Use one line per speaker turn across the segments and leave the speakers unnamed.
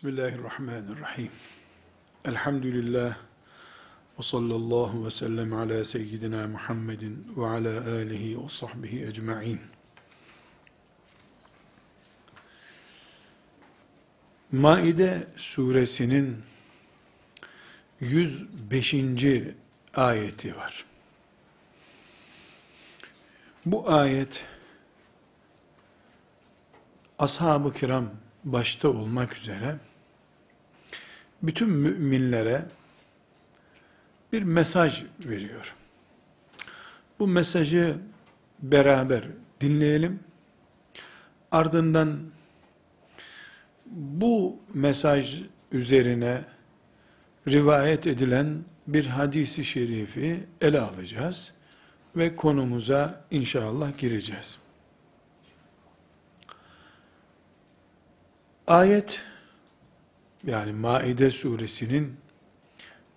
Bismillahirrahmanirrahim. Elhamdülillah ve sallallahu ve sellem ala seyyidina Muhammedin ve ala alihi ve sahbihi ecma'in. Maide suresinin 105. ayeti var. Bu ayet ashab-ı kiram başta olmak üzere bütün müminlere bir mesaj veriyor. Bu mesajı beraber dinleyelim. Ardından bu mesaj üzerine rivayet edilen bir hadisi şerifi ele alacağız ve konumuza inşallah gireceğiz. Ayet yani Maide suresinin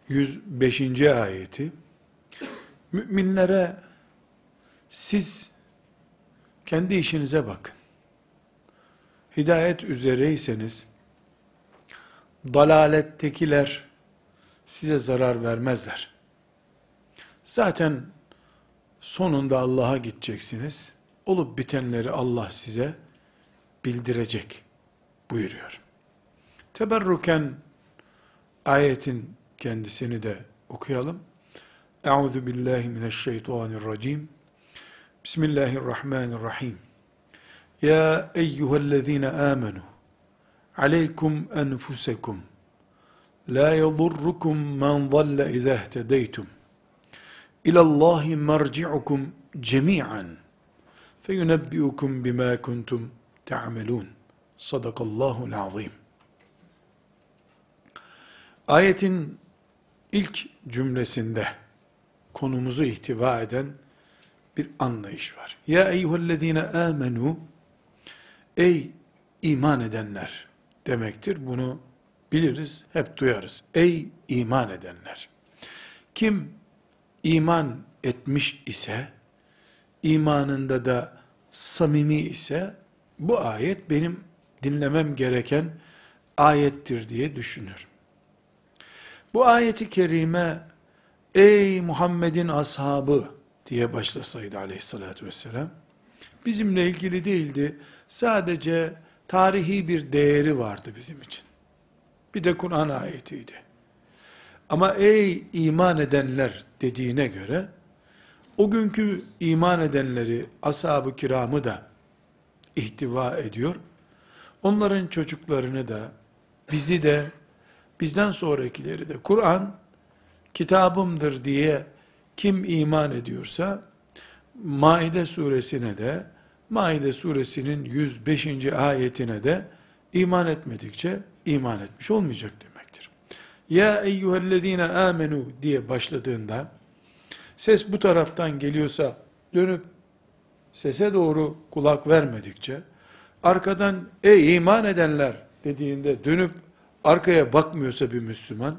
105. ayeti müminlere siz kendi işinize bakın. Hidayet üzereyseniz dalalettekiler size zarar vermezler. Zaten sonunda Allah'a gideceksiniz. Olup bitenleri Allah size bildirecek buyuruyor. Teberruken ayetin kendisini de okuyalım. Euzu billahi mineşşeytanirracim. Bismillahirrahmanirrahim. Ya eyyühellezine amenu aleykum enfusekum la yadurrukum men dalle izâ ihtedeytum ilallahi merci'ukum cemi'an feyunebbi'ukum bima kuntum ta'melun. Sadakallahul azim. Ayetin ilk cümlesinde konumuzu ihtiva eden bir anlayış var. Ya eyyühellezine amenu Ey iman edenler demektir. Bunu biliriz, hep duyarız. Ey iman edenler. Kim iman etmiş ise, imanında da samimi ise, bu ayet benim dinlemem gereken ayettir diye düşünür. Bu ayeti kerime, ey Muhammed'in ashabı diye başlasaydı aleyhissalatü vesselam, bizimle ilgili değildi, sadece tarihi bir değeri vardı bizim için. Bir de Kur'an ayetiydi. Ama ey iman edenler dediğine göre, o günkü iman edenleri, ashab-ı kiramı da ihtiva ediyor. Onların çocuklarını da, bizi de, bizden sonrakileri de, Kur'an kitabımdır diye kim iman ediyorsa, Maide suresine de, Maide suresinin 105. ayetine de iman etmedikçe iman etmiş olmayacak demektir. Ya eyyühellezine amenu diye başladığında ses bu taraftan geliyorsa dönüp sese doğru kulak vermedikçe arkadan ey iman edenler dediğinde dönüp arkaya bakmıyorsa bir Müslüman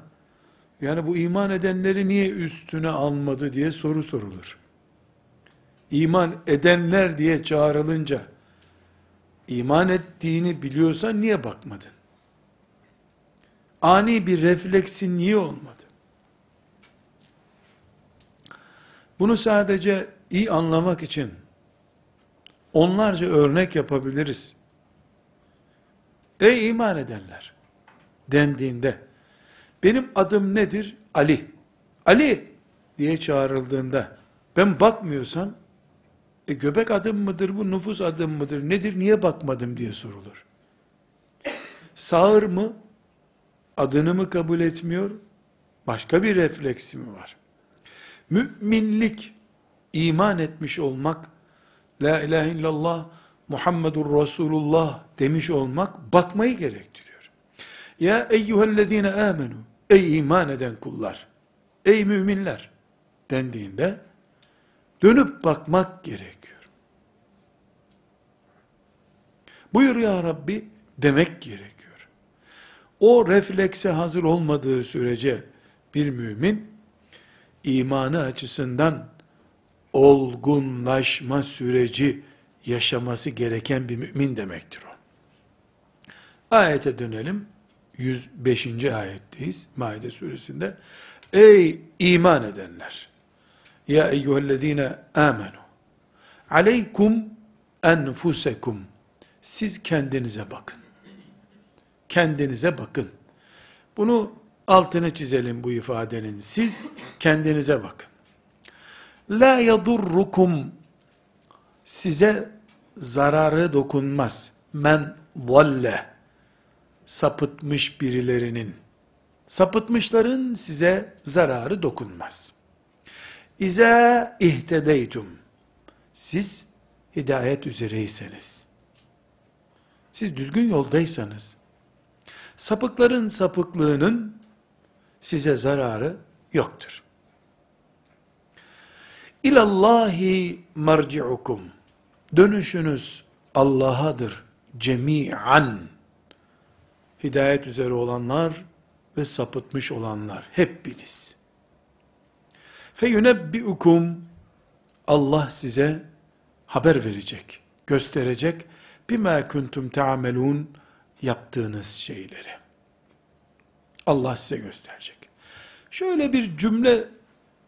yani bu iman edenleri niye üstüne almadı diye soru sorulur iman edenler diye çağrılınca, iman ettiğini biliyorsan niye bakmadın? Ani bir refleksin niye olmadı? Bunu sadece iyi anlamak için onlarca örnek yapabiliriz. Ey iman edenler dendiğinde benim adım nedir? Ali. Ali diye çağrıldığında ben bakmıyorsam e göbek adım mıdır bu, nüfus adım mıdır, nedir, niye bakmadım diye sorulur. Sağır mı, adını mı kabul etmiyor, başka bir refleksi mi var? Müminlik, iman etmiş olmak, La ilahe illallah, Muhammedur Resulullah demiş olmak, bakmayı gerektiriyor. Ya eyyühellezine amenu, ey iman eden kullar, ey müminler dendiğinde, Dönüp bakmak gerekiyor. Buyur ya Rabbi demek gerekiyor. O reflekse hazır olmadığı sürece bir mümin imanı açısından olgunlaşma süreci yaşaması gereken bir mümin demektir o. Ayete dönelim. 105. ayetteyiz Maide suresinde. Ey iman edenler! Ya eyyühellezine amenu! Aleykum enfusekum! Siz kendinize bakın. Kendinize bakın. Bunu altını çizelim bu ifadenin. Siz kendinize bakın. La yadurrukum size zararı dokunmaz. Men valle sapıtmış birilerinin sapıtmışların size zararı dokunmaz. İze ihtedeytum siz hidayet üzereyseniz siz düzgün yoldaysanız sapıkların sapıklığının size zararı yoktur. İlallahi marci'ukum. Dönüşünüz Allah'adır. Cemi'an. Hidayet üzere olanlar ve sapıtmış olanlar. Hepiniz. Feyunebbi'ukum. Allah size haber verecek, gösterecek. Bima kuntum ta'melun yaptığınız şeyleri. Allah size gösterecek. Şöyle bir cümle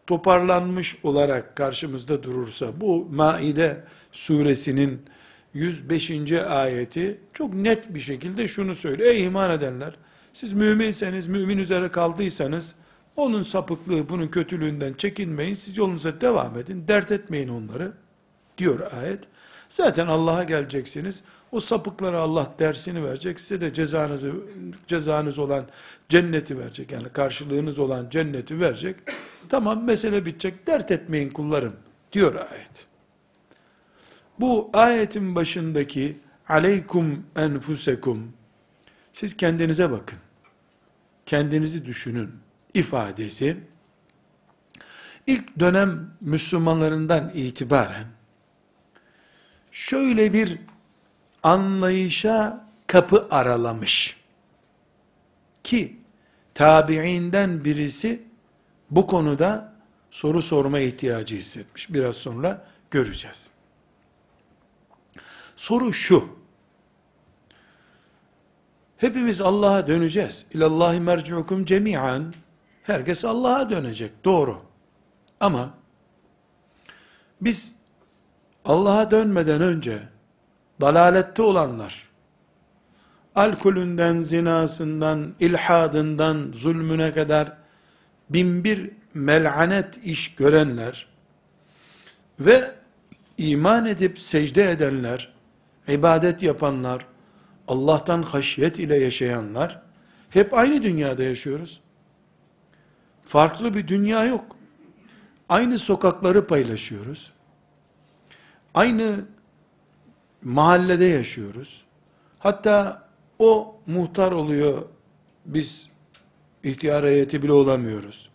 toparlanmış olarak karşımızda durursa, bu Maide suresinin 105. ayeti çok net bir şekilde şunu söylüyor. Ey iman edenler, siz müminseniz, mümin üzere kaldıysanız, onun sapıklığı, bunun kötülüğünden çekinmeyin, siz yolunuza devam edin, dert etmeyin onları, diyor ayet. Zaten Allah'a geleceksiniz, o sapıklara Allah dersini verecek, size de cezanızı, cezanız olan cenneti verecek, yani karşılığınız olan cenneti verecek. Tamam mesele bitecek, dert etmeyin kullarım, diyor ayet. Bu ayetin başındaki aleykum enfusekum, siz kendinize bakın, kendinizi düşünün ifadesi, ilk dönem Müslümanlarından itibaren, şöyle bir anlayışa kapı aralamış. Ki tabiinden birisi bu konuda soru sorma ihtiyacı hissetmiş. Biraz sonra göreceğiz. Soru şu. Hepimiz Allah'a döneceğiz. İlallahi merciukum cemi'an. Herkes Allah'a dönecek. Doğru. Ama biz Allah'a dönmeden önce dalalette olanlar, alkolünden, zinasından, ilhadından, zulmüne kadar binbir mel'anet iş görenler ve iman edip secde edenler, ibadet yapanlar, Allah'tan haşyet ile yaşayanlar, hep aynı dünyada yaşıyoruz. Farklı bir dünya yok. Aynı sokakları paylaşıyoruz. Aynı mahallede yaşıyoruz. Hatta o muhtar oluyor, biz ihtiyar heyeti bile olamıyoruz.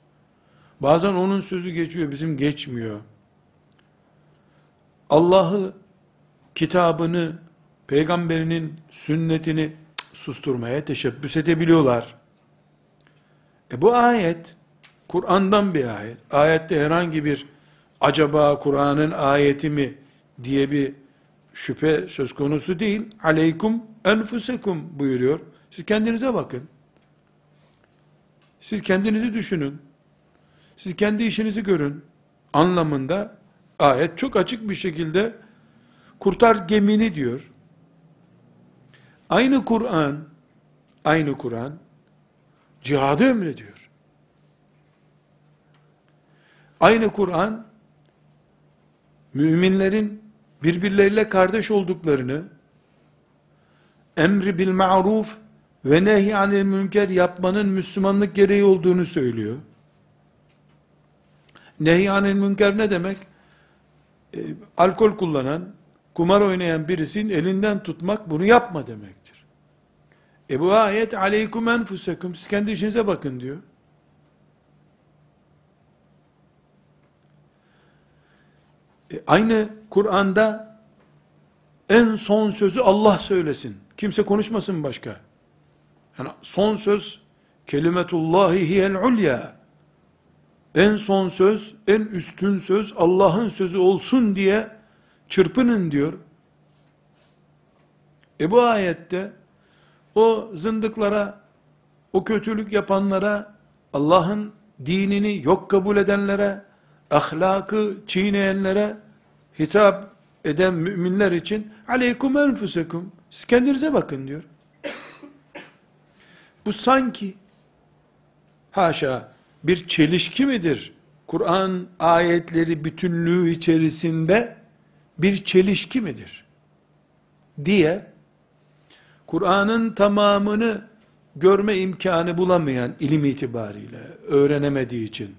Bazen onun sözü geçiyor, bizim geçmiyor. Allah'ı, kitabını, peygamberinin sünnetini susturmaya teşebbüs edebiliyorlar. E bu ayet, Kur'an'dan bir ayet. Ayette herhangi bir acaba Kur'an'ın ayeti mi diye bir şüphe söz konusu değil. Aleykum enfusekum buyuruyor. Siz kendinize bakın. Siz kendinizi düşünün. Siz kendi işinizi görün. Anlamında ayet çok açık bir şekilde kurtar gemini diyor. Aynı Kur'an, aynı Kur'an cihadı emrediyor. Aynı Kur'an müminlerin birbirleriyle kardeş olduklarını, emri bil ma'ruf ve nehy anil münker yapmanın Müslümanlık gereği olduğunu söylüyor. Nehy anil münker ne demek? E, alkol kullanan, kumar oynayan birisinin elinden tutmak bunu yapma demektir. E bu ayet aleykum enfusekum siz kendi işinize bakın diyor. E, aynı Kur'an'da en son sözü Allah söylesin. Kimse konuşmasın başka. Yani son söz kelimetullahi hiyel ulya. En son söz, en üstün söz Allah'ın sözü olsun diye çırpının diyor. E bu ayette o zındıklara o kötülük yapanlara, Allah'ın dinini yok kabul edenlere, ahlakı çiğneyenlere hitap eden müminler için aleykum enfusekum siz kendinize bakın diyor. Bu sanki haşa bir çelişki midir? Kur'an ayetleri bütünlüğü içerisinde bir çelişki midir? diye Kur'an'ın tamamını görme imkanı bulamayan ilim itibariyle öğrenemediği için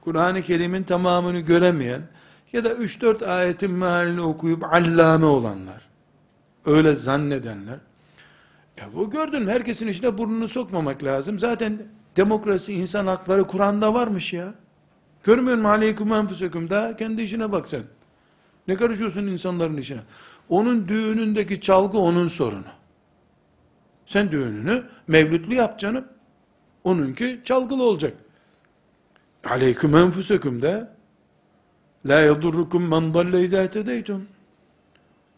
Kur'an-ı Kerim'in tamamını göremeyen ya da 3-4 ayetin mealini okuyup allame olanlar öyle zannedenler ya bu gördün herkesin içine burnunu sokmamak lazım. Zaten demokrasi, insan hakları Kur'an'da varmış ya. Görmüyor musun? Aleyküm enfusekum. Daha kendi işine bak sen. Ne karışıyorsun insanların işine? Onun düğünündeki çalgı onun sorunu. Sen düğününü mevlütlü yap canım. Onunki çalgılı olacak. Aleyküm enfusekum de la yadurrukum men dalle izâ.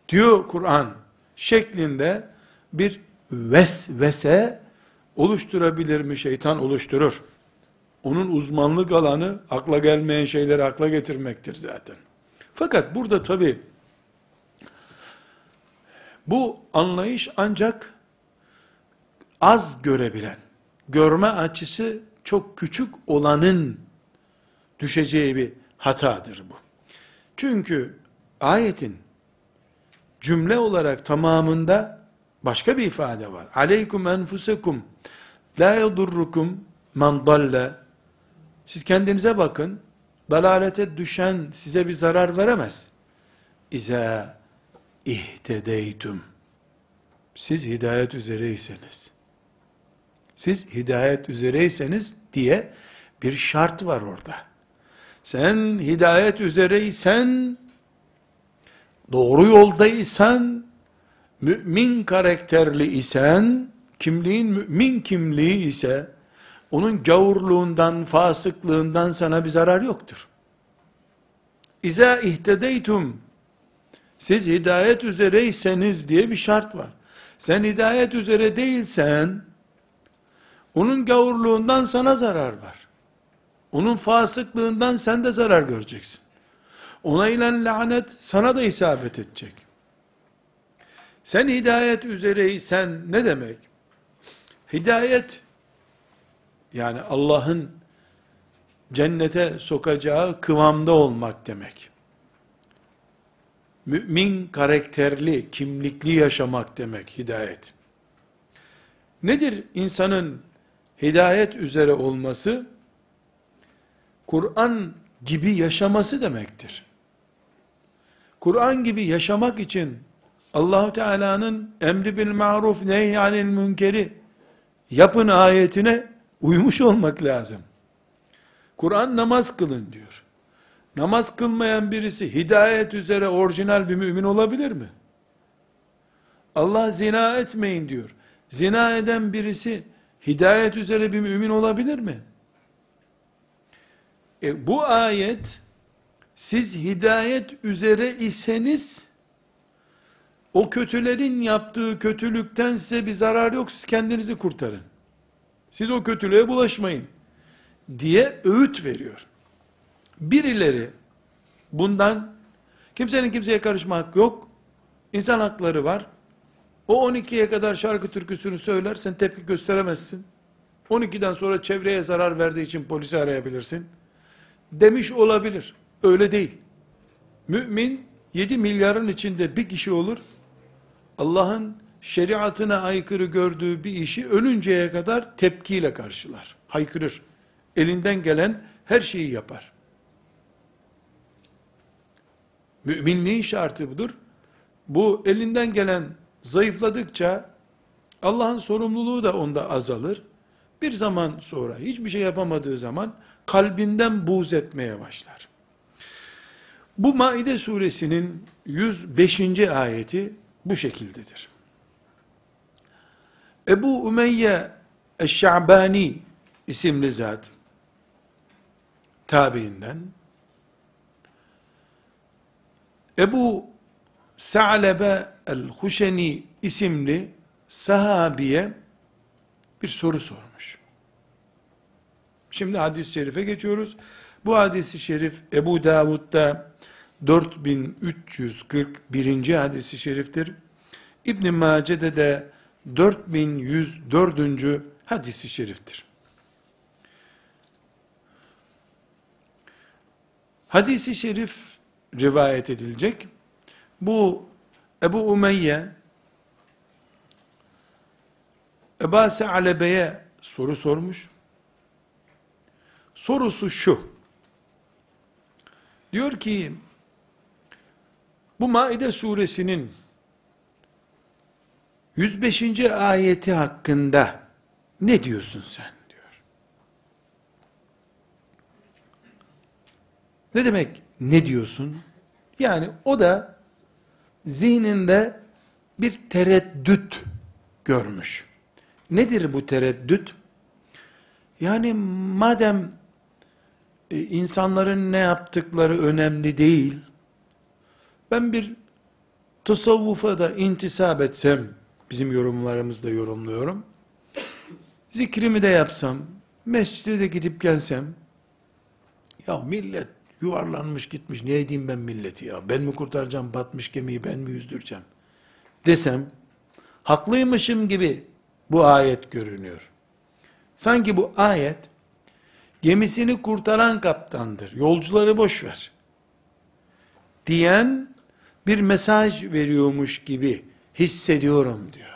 Diyor Kur'an şeklinde bir vesvese oluşturabilir mi şeytan? Oluşturur. Onun uzmanlık alanı akla gelmeyen şeyleri akla getirmektir zaten. Fakat burada tabi bu anlayış ancak az görebilen, görme açısı çok küçük olanın düşeceği bir hatadır bu. Çünkü ayetin cümle olarak tamamında başka bir ifade var. Aleykum enfusekum la yadurrukum man dalle siz kendinize bakın dalalete düşen size bir zarar veremez. İza ihtedeytum siz hidayet üzereyseniz siz hidayet üzereyseniz diye bir şart var orada. Sen hidayet üzereysen doğru yoldaysan mümin karakterli isen, kimliğin mümin kimliği ise, onun gavurluğundan, fasıklığından sana bir zarar yoktur. İza ihtedeytum, siz hidayet üzereyseniz diye bir şart var. Sen hidayet üzere değilsen, onun gavurluğundan sana zarar var. Onun fasıklığından sen de zarar göreceksin. Ona ile lanet sana da isabet edecek. Sen hidayet üzereysen ne demek? Hidayet yani Allah'ın cennete sokacağı kıvamda olmak demek. Mümin karakterli, kimlikli yaşamak demek hidayet. Nedir insanın hidayet üzere olması? Kur'an gibi yaşaması demektir. Kur'an gibi yaşamak için Allahu Teala'nın emri bil maruf nehyanil münkeri yapın ayetine uymuş olmak lazım. Kur'an namaz kılın diyor. Namaz kılmayan birisi hidayet üzere orijinal bir mümin olabilir mi? Allah zina etmeyin diyor. Zina eden birisi hidayet üzere bir mümin olabilir mi? E, bu ayet siz hidayet üzere iseniz o kötülerin yaptığı kötülükten size bir zarar yok, siz kendinizi kurtarın. Siz o kötülüğe bulaşmayın. Diye öğüt veriyor. Birileri bundan kimsenin kimseye karışma hakkı yok. İnsan hakları var. O 12'ye kadar şarkı türküsünü söyler, sen tepki gösteremezsin. 12'den sonra çevreye zarar verdiği için polisi arayabilirsin. Demiş olabilir. Öyle değil. Mümin 7 milyarın içinde bir kişi olur. Allah'ın şeriatına aykırı gördüğü bir işi ölünceye kadar tepkiyle karşılar. Haykırır. Elinden gelen her şeyi yapar. Müminliğin şartı budur. Bu elinden gelen zayıfladıkça Allah'ın sorumluluğu da onda azalır. Bir zaman sonra hiçbir şey yapamadığı zaman kalbinden buğz etmeye başlar. Bu Maide suresinin 105. ayeti bu şekildedir. Ebu Umeyye Eşşa'bani isimli zat tabiinden Ebu Sa'lebe el-Huşeni isimli sahabiye bir soru sormuş. Şimdi hadis-i şerife geçiyoruz. Bu hadis-i şerif Ebu Davud'da 4341. hadis-i şeriftir. İbn Mace'de de 4104. hadis-i şeriftir. Hadis-i şerif rivayet edilecek. Bu Ebu Umeyye Eba Se'alebe'ye soru sormuş. Sorusu şu. Diyor ki bu Maide suresinin 105. ayeti hakkında ne diyorsun sen diyor. Ne demek ne diyorsun? Yani o da zihninde bir tereddüt görmüş. Nedir bu tereddüt? Yani madem e, insanların ne yaptıkları önemli değil, ben bir tasavvufa da intisap etsem, bizim yorumlarımızda yorumluyorum, zikrimi de yapsam, mescide de gidip gelsem, ya millet yuvarlanmış gitmiş, ne edeyim ben milleti ya, ben mi kurtaracağım batmış gemiyi, ben mi yüzdüreceğim, desem, haklıymışım gibi bu ayet görünüyor. Sanki bu ayet, gemisini kurtaran kaptandır, yolcuları boş ver, diyen bir mesaj veriyormuş gibi hissediyorum diyor.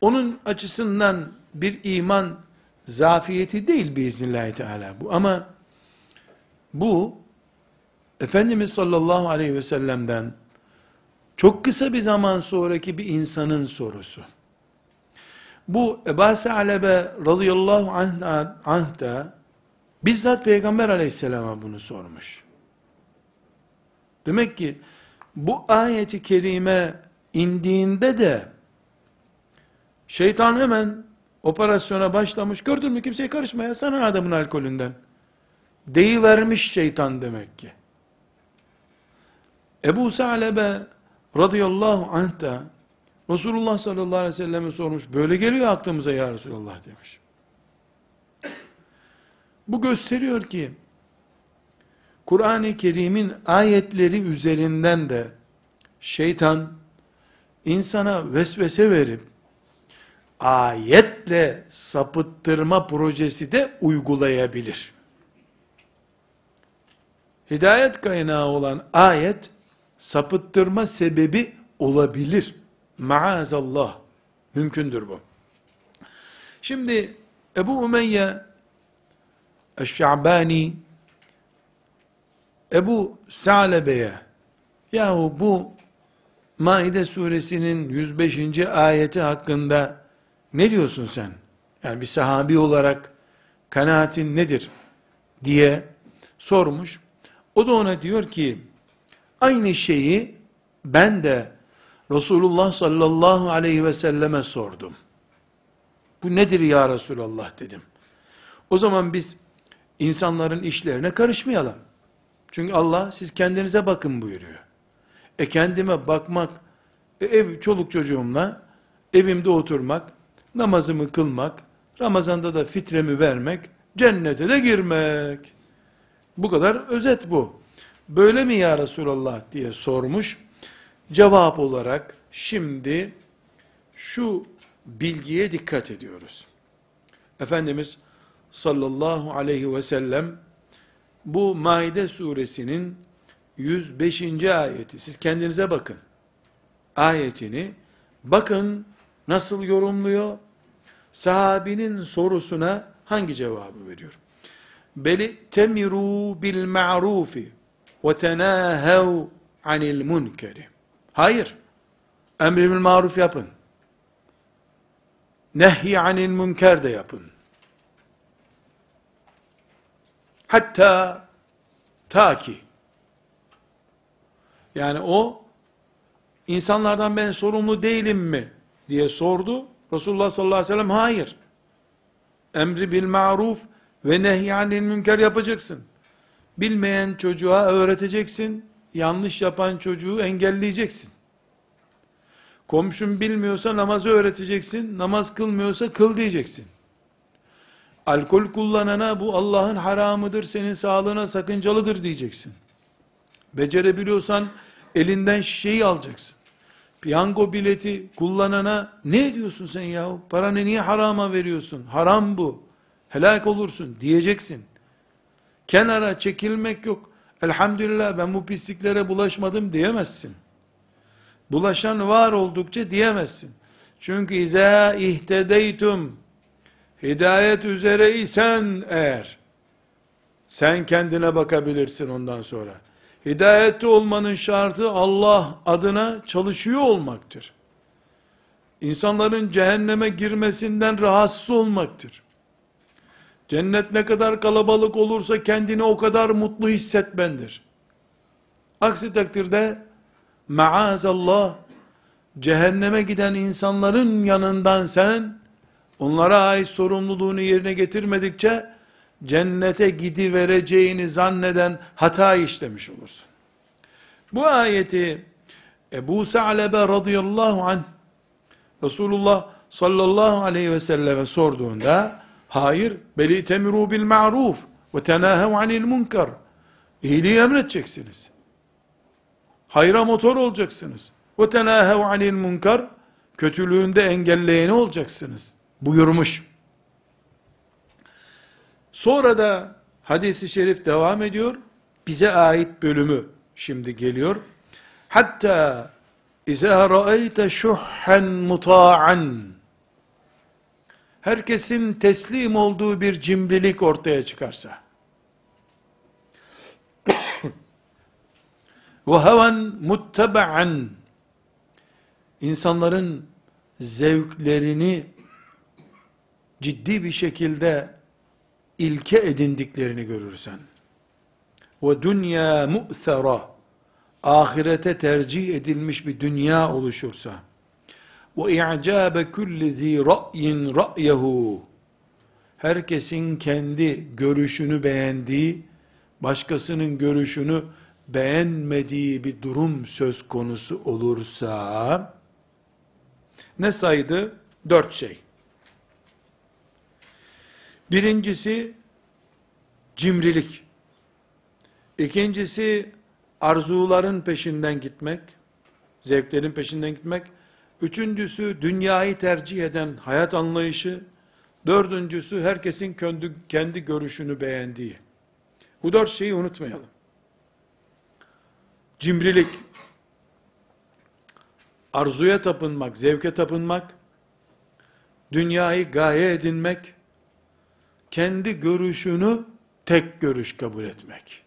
Onun açısından bir iman zafiyeti değil biiznillahü teala bu ama bu Efendimiz sallallahu aleyhi ve sellem'den çok kısa bir zaman sonraki bir insanın sorusu. Bu Ebu Sa'lebe radıyallahu anh, anh da bizzat Peygamber aleyhisselama bunu sormuş. Demek ki bu ayeti kerime indiğinde de şeytan hemen operasyona başlamış. Gördün mü kimseye karışmaya sana adamın alkolünden. Deyivermiş şeytan demek ki. Ebu Sa'lebe radıyallahu anh da Resulullah sallallahu aleyhi ve selleme sormuş. Böyle geliyor aklımıza ya Resulullah demiş. Bu gösteriyor ki Kur'an-ı Kerim'in ayetleri üzerinden de şeytan insana vesvese verip ayetle sapıttırma projesi de uygulayabilir. Hidayet kaynağı olan ayet sapıttırma sebebi olabilir. Maazallah. Mümkündür bu. Şimdi Ebu Umeyye Eşşa'bani Ebu Sa'lebe'ye yahu bu Maide suresinin 105. ayeti hakkında ne diyorsun sen? Yani bir sahabi olarak kanaatin nedir? diye sormuş. O da ona diyor ki aynı şeyi ben de Resulullah sallallahu aleyhi ve selleme sordum. Bu nedir ya Resulallah dedim. O zaman biz insanların işlerine karışmayalım. Çünkü Allah siz kendinize bakın buyuruyor. E kendime bakmak, e ev çoluk çocuğumla evimde oturmak, namazımı kılmak, Ramazanda da fitremi vermek, cennete de girmek. Bu kadar özet bu. Böyle mi ya Resulallah diye sormuş. Cevap olarak şimdi şu bilgiye dikkat ediyoruz. Efendimiz sallallahu aleyhi ve sellem bu Maide suresinin 105. ayeti. Siz kendinize bakın. Ayetini bakın nasıl yorumluyor? Sahabinin sorusuna hangi cevabı veriyor? Beli temiru bil ma'rufi ve tenahev anil munkeri. Hayır. Emri bil maruf yapın. Nehy anil münker de yapın. Hatta ta ki yani o insanlardan ben sorumlu değilim mi diye sordu. Resulullah sallallahu aleyhi ve sellem hayır. Emri bil maruf ve nehyanil münker yapacaksın. Bilmeyen çocuğa öğreteceksin. Yanlış yapan çocuğu engelleyeceksin. Komşun bilmiyorsa namazı öğreteceksin. Namaz kılmıyorsa kıl diyeceksin. Alkol kullanana bu Allah'ın haramıdır, senin sağlığına sakıncalıdır diyeceksin. Becerebiliyorsan elinden şişeyi alacaksın. Piyango bileti kullanana ne ediyorsun sen yahu? Paranı niye harama veriyorsun? Haram bu. Helak olursun diyeceksin. Kenara çekilmek yok. Elhamdülillah ben bu pisliklere bulaşmadım diyemezsin. Bulaşan var oldukça diyemezsin. Çünkü izâ ihtedeytum hidayet üzere isen eğer sen kendine bakabilirsin ondan sonra. Hidayette olmanın şartı Allah adına çalışıyor olmaktır. İnsanların cehenneme girmesinden rahatsız olmaktır. Cennet ne kadar kalabalık olursa kendini o kadar mutlu hissetmendir. Aksi takdirde maazallah cehenneme giden insanların yanından sen onlara ait sorumluluğunu yerine getirmedikçe cennete gidivereceğini zanneden hata işlemiş olursun. Bu ayeti Ebu Sa'lebe radıyallahu anh Resulullah sallallahu aleyhi ve selleme sorduğunda hayır beli temiru bil ma'ruf ve tenahev anil munkar iyiliği emredeceksiniz. Hayra motor olacaksınız. Ve tenahev anil munkar kötülüğünde engelleyeni olacaksınız buyurmuş. Sonra da hadisi şerif devam ediyor. Bize ait bölümü şimdi geliyor. Hatta İzâ ra'eyte şuhhen muta'an herkesin teslim olduğu bir cimrilik ortaya çıkarsa. Ve heven muttaba'an. İnsanların zevklerini ciddi bir şekilde ilke edindiklerini görürsen. Ve dünya mu'sera ahirete tercih edilmiş bir dünya oluşursa ve i'cabe kulli zi ra'yin ra'yehu herkesin kendi görüşünü beğendiği başkasının görüşünü beğenmediği bir durum söz konusu olursa ne saydı? Dört şey. Birincisi cimrilik. İkincisi arzuların peşinden gitmek, zevklerin peşinden gitmek. Üçüncüsü dünyayı tercih eden hayat anlayışı. Dördüncüsü herkesin kendi, kendi görüşünü beğendiği. Bu dört şeyi unutmayalım. Cimrilik, arzuya tapınmak, zevke tapınmak, dünyayı gaye edinmek, kendi görüşünü tek görüş kabul etmek.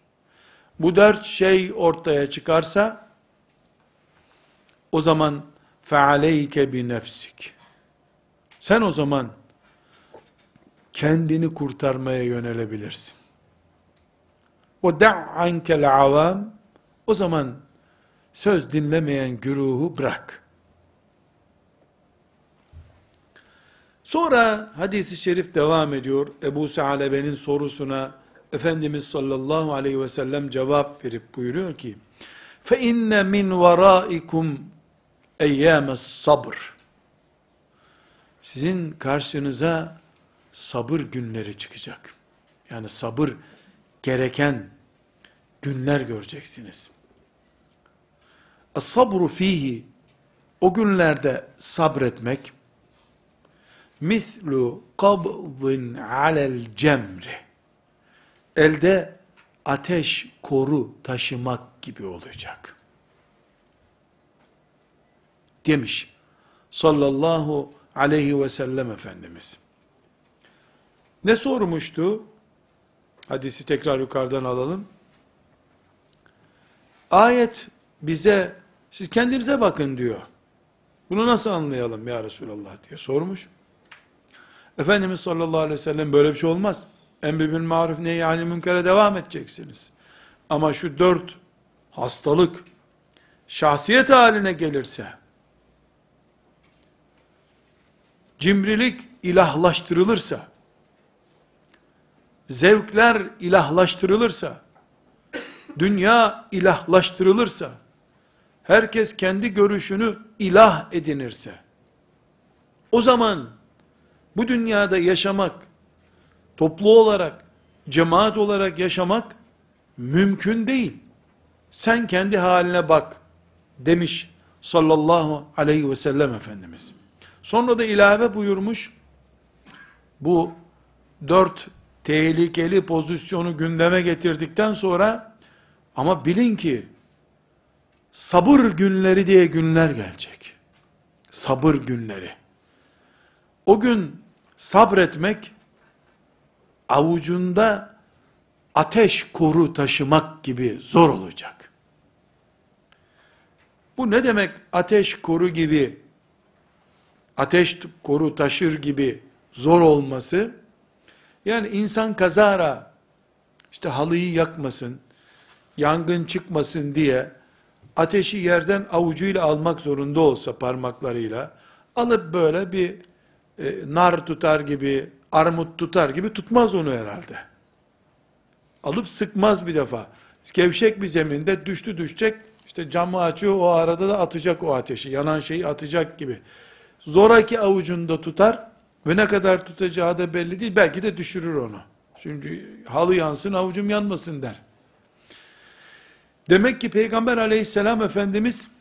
Bu dört şey ortaya çıkarsa, o zaman fealeyke bi nefsik. Sen o zaman kendini kurtarmaya yönelebilirsin. O da'ankel avam o zaman söz dinlemeyen güruhu bırak. Sonra hadisi şerif devam ediyor. Ebu Sa'lebe'nin sorusuna Efendimiz sallallahu aleyhi ve sellem cevap verip buyuruyor ki fe inne min varaikum eyyâmes sabır sizin karşınıza sabır günleri çıkacak. Yani sabır gereken günler göreceksiniz. As-sabru fihi o günlerde sabretmek mislu kabzin alel cemri elde ateş koru taşımak gibi olacak. Demiş sallallahu aleyhi ve sellem Efendimiz. Ne sormuştu? Hadisi tekrar yukarıdan alalım. Ayet bize siz kendinize bakın diyor. Bunu nasıl anlayalım ya Resulallah diye sormuş. Efendimiz sallallahu aleyhi ve sellem böyle bir şey olmaz. Emri bil maruf ne yani münkere devam edeceksiniz. Ama şu dört hastalık şahsiyet haline gelirse cimrilik ilahlaştırılırsa zevkler ilahlaştırılırsa dünya ilahlaştırılırsa herkes kendi görüşünü ilah edinirse, o zaman bu dünyada yaşamak, toplu olarak, cemaat olarak yaşamak mümkün değil. Sen kendi haline bak demiş sallallahu aleyhi ve sellem Efendimiz. Sonra da ilave buyurmuş, bu dört tehlikeli pozisyonu gündeme getirdikten sonra, ama bilin ki, sabır günleri diye günler gelecek. Sabır günleri. O gün sabretmek, avucunda ateş koru taşımak gibi zor olacak. Bu ne demek ateş koru gibi, ateş koru taşır gibi zor olması? Yani insan kazara, işte halıyı yakmasın, yangın çıkmasın diye, ateşi yerden avucuyla almak zorunda olsa parmaklarıyla, alıp böyle bir e, nar tutar gibi, armut tutar gibi tutmaz onu herhalde. Alıp sıkmaz bir defa. Gevşek bir zeminde düştü düşecek, işte camı açıyor o arada da atacak o ateşi, yanan şeyi atacak gibi. Zoraki avucunda tutar ve ne kadar tutacağı da belli değil, belki de düşürür onu. Çünkü halı yansın avucum yanmasın der. Demek ki Peygamber aleyhisselam Efendimiz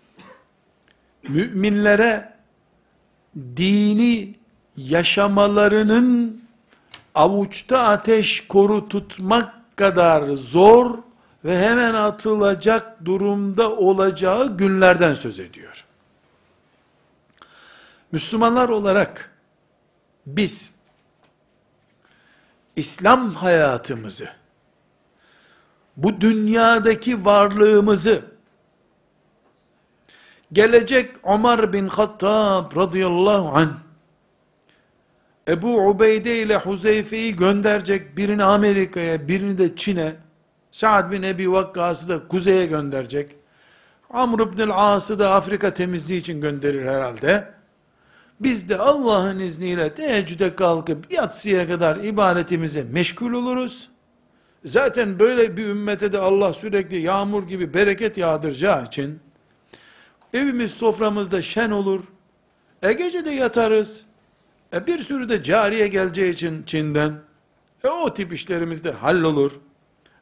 müminlere dini yaşamalarının avuçta ateş koru tutmak kadar zor ve hemen atılacak durumda olacağı günlerden söz ediyor. Müslümanlar olarak biz İslam hayatımızı bu dünyadaki varlığımızı gelecek Ömer bin Hattab radıyallahu anh Ebu Ubeyde ile Huzeyfe'yi gönderecek birini Amerika'ya birini de Çin'e Sa'd bin Ebi Vakkas'ı da kuzeye gönderecek. Amr ibn As'ı da Afrika temizliği için gönderir herhalde biz de Allah'ın izniyle teheccüde kalkıp yatsıya kadar ibadetimize meşgul oluruz Zaten böyle bir ümmete de Allah sürekli yağmur gibi bereket yağdıracağı için evimiz soframızda şen olur. E gece de yatarız. E bir sürü de cariye geleceği için Çin'den. E o tip işlerimiz de hallolur.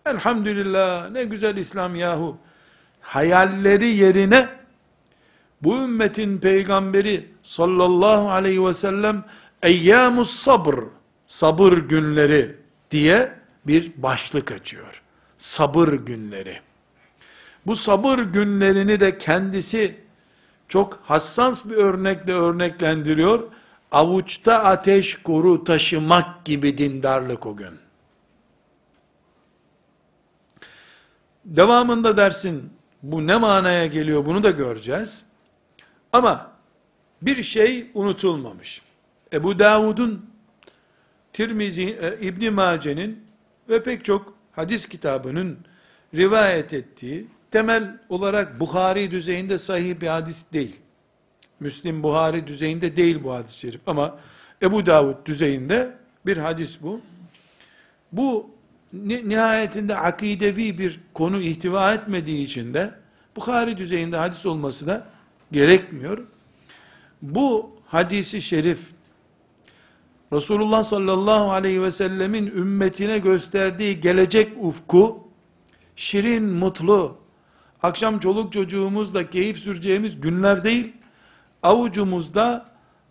Elhamdülillah ne güzel İslam yahu. Hayalleri yerine bu ümmetin peygamberi sallallahu aleyhi ve sellem eyyamus sabr sabır günleri diye bir başlık açıyor. Sabır günleri. Bu sabır günlerini de kendisi çok hassas bir örnekle örneklendiriyor. Avuçta ateş koru taşımak gibi dindarlık o gün. Devamında dersin bu ne manaya geliyor bunu da göreceğiz. Ama bir şey unutulmamış. Ebu Davud'un Tirmizi, e, İbn Mace'nin ve pek çok hadis kitabının rivayet ettiği, temel olarak Bukhari düzeyinde sahih bir hadis değil. Müslim Buhari düzeyinde değil bu hadis-i şerif ama Ebu Davud düzeyinde bir hadis bu. Bu nihayetinde akidevi bir konu ihtiva etmediği için de Bukhari düzeyinde hadis olması da gerekmiyor. Bu hadisi şerif Resulullah sallallahu aleyhi ve sellemin ümmetine gösterdiği gelecek ufku, şirin, mutlu, akşam çoluk çocuğumuzla keyif süreceğimiz günler değil, avucumuzda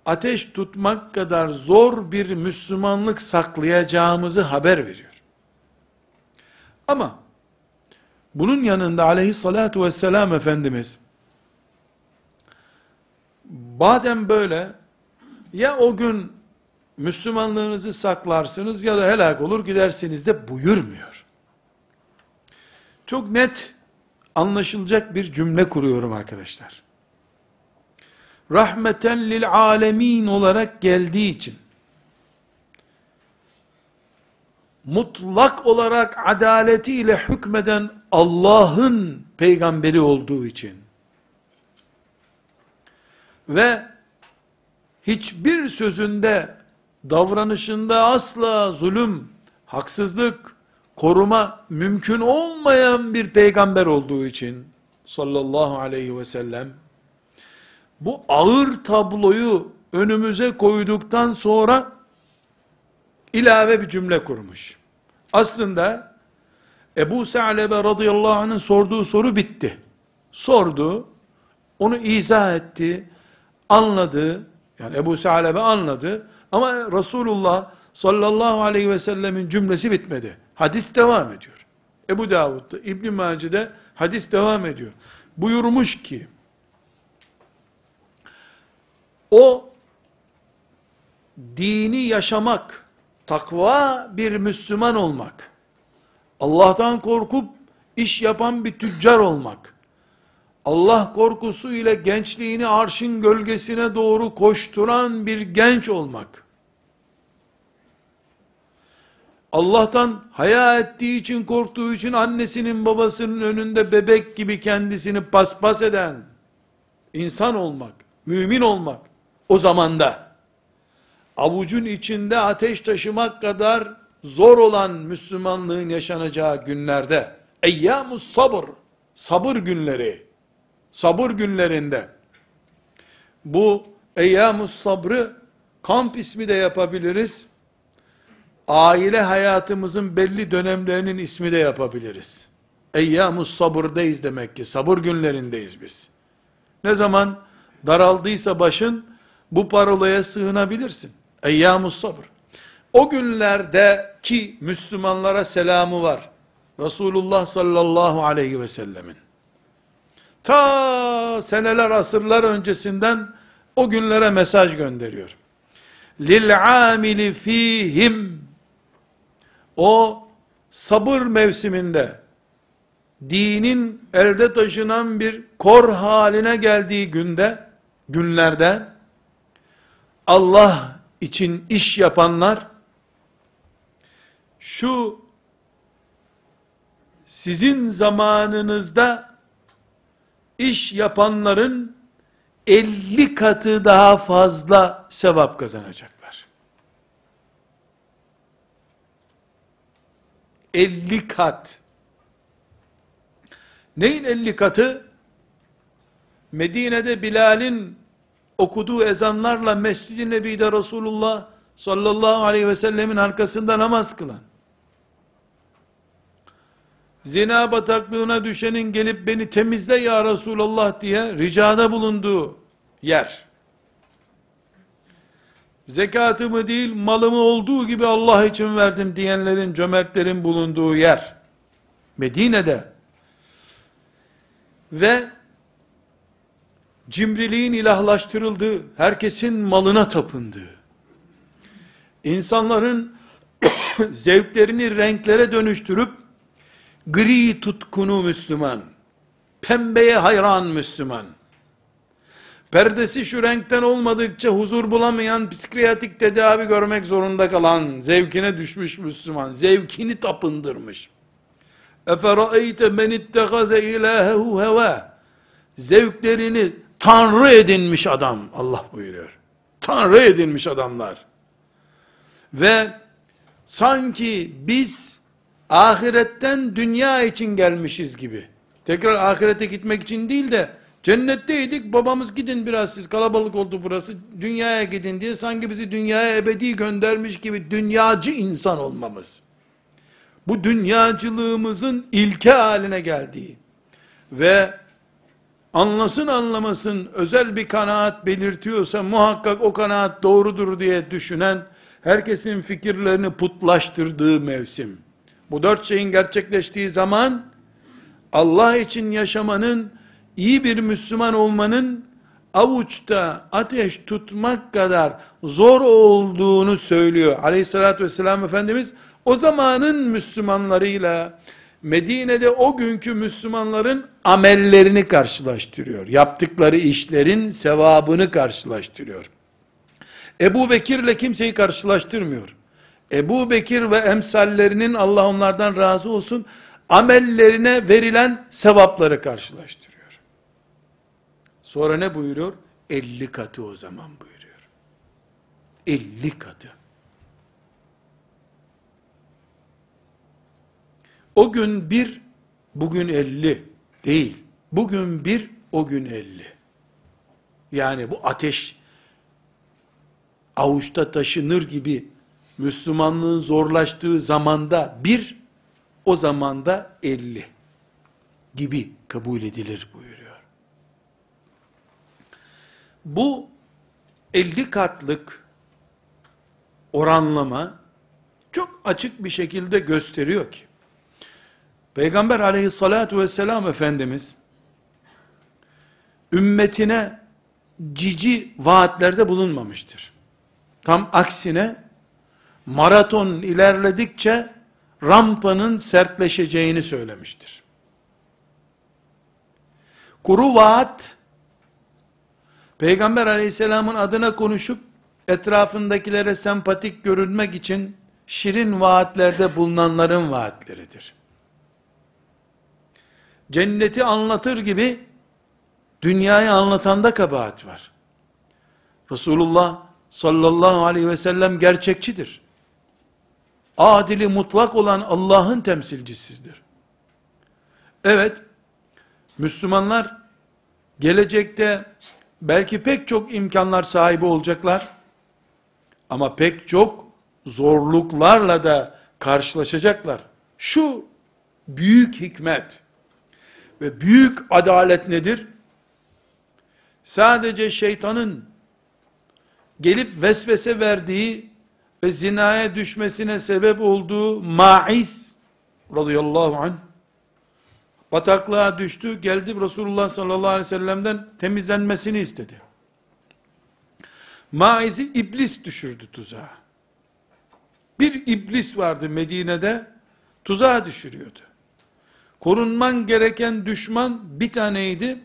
ateş tutmak kadar zor bir Müslümanlık saklayacağımızı haber veriyor. Ama, bunun yanında aleyhissalatu vesselam Efendimiz, badem böyle, ya o gün Müslümanlığınızı saklarsınız ya da helak olur gidersiniz de buyurmuyor. Çok net anlaşılacak bir cümle kuruyorum arkadaşlar. Rahmeten lil alemin olarak geldiği için mutlak olarak adaletiyle hükmeden Allah'ın peygamberi olduğu için ve hiçbir sözünde davranışında asla zulüm, haksızlık, koruma mümkün olmayan bir peygamber olduğu için, sallallahu aleyhi ve sellem bu ağır tabloyu önümüze koyduktan sonra ilave bir cümle kurmuş. Aslında Ebu Sa'lebe radıyallahu anh'ın sorduğu soru bitti. Sordu, onu izah etti, anladı, yani Ebu Sa'lebe anladı, ama Resulullah sallallahu aleyhi ve sellemin cümlesi bitmedi. Hadis devam ediyor. Ebu Davud'da, İbn Mace'de hadis devam ediyor. Buyurmuş ki, o dini yaşamak, takva bir Müslüman olmak, Allah'tan korkup iş yapan bir tüccar olmak, Allah korkusu ile gençliğini arşın gölgesine doğru koşturan bir genç olmak, Allah'tan haya ettiği için korktuğu için annesinin babasının önünde bebek gibi kendisini paspas eden insan olmak, mümin olmak o zamanda avucun içinde ateş taşımak kadar zor olan Müslümanlığın yaşanacağı günlerde eyyamus sabır sabır günleri sabır günlerinde bu eyyamus sabrı kamp ismi de yapabiliriz aile hayatımızın belli dönemlerinin ismi de yapabiliriz. Eyyamus sabırdayız demek ki. Sabır günlerindeyiz biz. Ne zaman daraldıysa başın bu parolaya sığınabilirsin. Eyyamus sabır. O günlerde ki Müslümanlara selamı var. Resulullah sallallahu aleyhi ve sellemin. Ta seneler asırlar öncesinden o günlere mesaj gönderiyor. Lil amili fihim o sabır mevsiminde dinin elde taşınan bir kor haline geldiği günde, günlerde Allah için iş yapanlar şu sizin zamanınızda iş yapanların 50 katı daha fazla sevap kazanacaklar. 50 kat. Neyin 50 katı? Medine'de Bilal'in okuduğu ezanlarla Mescid-i Nebi'de Resulullah sallallahu aleyhi ve sellemin arkasında namaz kılan, zina bataklığına düşenin gelip beni temizle ya Resulallah diye ricada bulunduğu yer, zekatımı değil malımı olduğu gibi Allah için verdim diyenlerin, cömertlerin bulunduğu yer, Medine'de. Ve cimriliğin ilahlaştırıldığı, herkesin malına tapındığı, insanların zevklerini renklere dönüştürüp, gri tutkunu Müslüman, pembeye hayran Müslüman, perdesi şu renkten olmadıkça huzur bulamayan, psikiyatrik tedavi görmek zorunda kalan, zevkine düşmüş Müslüman, zevkini tapındırmış. اَفَرَأَيْتَ مَنِ اتَّخَذَ اِلَٰهَهُ هَوَى Zevklerini tanrı edinmiş adam, Allah buyuruyor. Tanrı edinmiş adamlar. Ve sanki biz ahiretten dünya için gelmişiz gibi. Tekrar ahirete gitmek için değil de cennetteydik babamız gidin biraz siz kalabalık oldu burası dünyaya gidin diye sanki bizi dünyaya ebedi göndermiş gibi dünyacı insan olmamız. Bu dünyacılığımızın ilke haline geldiği ve anlasın anlamasın özel bir kanaat belirtiyorsa muhakkak o kanaat doğrudur diye düşünen herkesin fikirlerini putlaştırdığı mevsim. Bu dört şeyin gerçekleştiği zaman Allah için yaşamanın, iyi bir Müslüman olmanın avuçta ateş tutmak kadar zor olduğunu söylüyor. Aleyhissalatü vesselam Efendimiz o zamanın Müslümanlarıyla Medine'de o günkü Müslümanların amellerini karşılaştırıyor. Yaptıkları işlerin sevabını karşılaştırıyor. Ebu Bekir'le kimseyi karşılaştırmıyor. Ebu Bekir ve emsallerinin Allah onlardan razı olsun amellerine verilen sevapları karşılaştırıyor. Sonra ne buyuruyor? 50 katı o zaman buyuruyor. 50 katı. O gün bir, bugün 50 değil. Bugün bir, o gün elli. Yani bu ateş avuçta taşınır gibi Müslümanlığın zorlaştığı zamanda bir, o zamanda elli gibi kabul edilir buyuruyor. Bu 50 katlık oranlama çok açık bir şekilde gösteriyor ki Peygamber aleyhissalatu vesselam Efendimiz ümmetine cici vaatlerde bulunmamıştır. Tam aksine maraton ilerledikçe rampanın sertleşeceğini söylemiştir. Kuru vaat Peygamber aleyhisselamın adına konuşup etrafındakilere sempatik görünmek için şirin vaatlerde bulunanların vaatleridir. Cenneti anlatır gibi dünyayı anlatanda kabahat var. Resulullah sallallahu aleyhi ve sellem gerçekçidir. Adili mutlak olan Allah'ın temsilcisidir. Evet, Müslümanlar gelecekte belki pek çok imkanlar sahibi olacaklar. Ama pek çok zorluklarla da karşılaşacaklar. Şu büyük hikmet ve büyük adalet nedir? Sadece şeytanın gelip vesvese verdiği ve zinaya düşmesine sebep olduğu Maiz radıyallahu anh bataklığa düştü. Geldi Resulullah sallallahu aleyhi ve sellem'den temizlenmesini istedi. Maiz'i iblis düşürdü tuzağa. Bir iblis vardı Medine'de, tuzağa düşürüyordu. Korunman gereken düşman bir taneydi.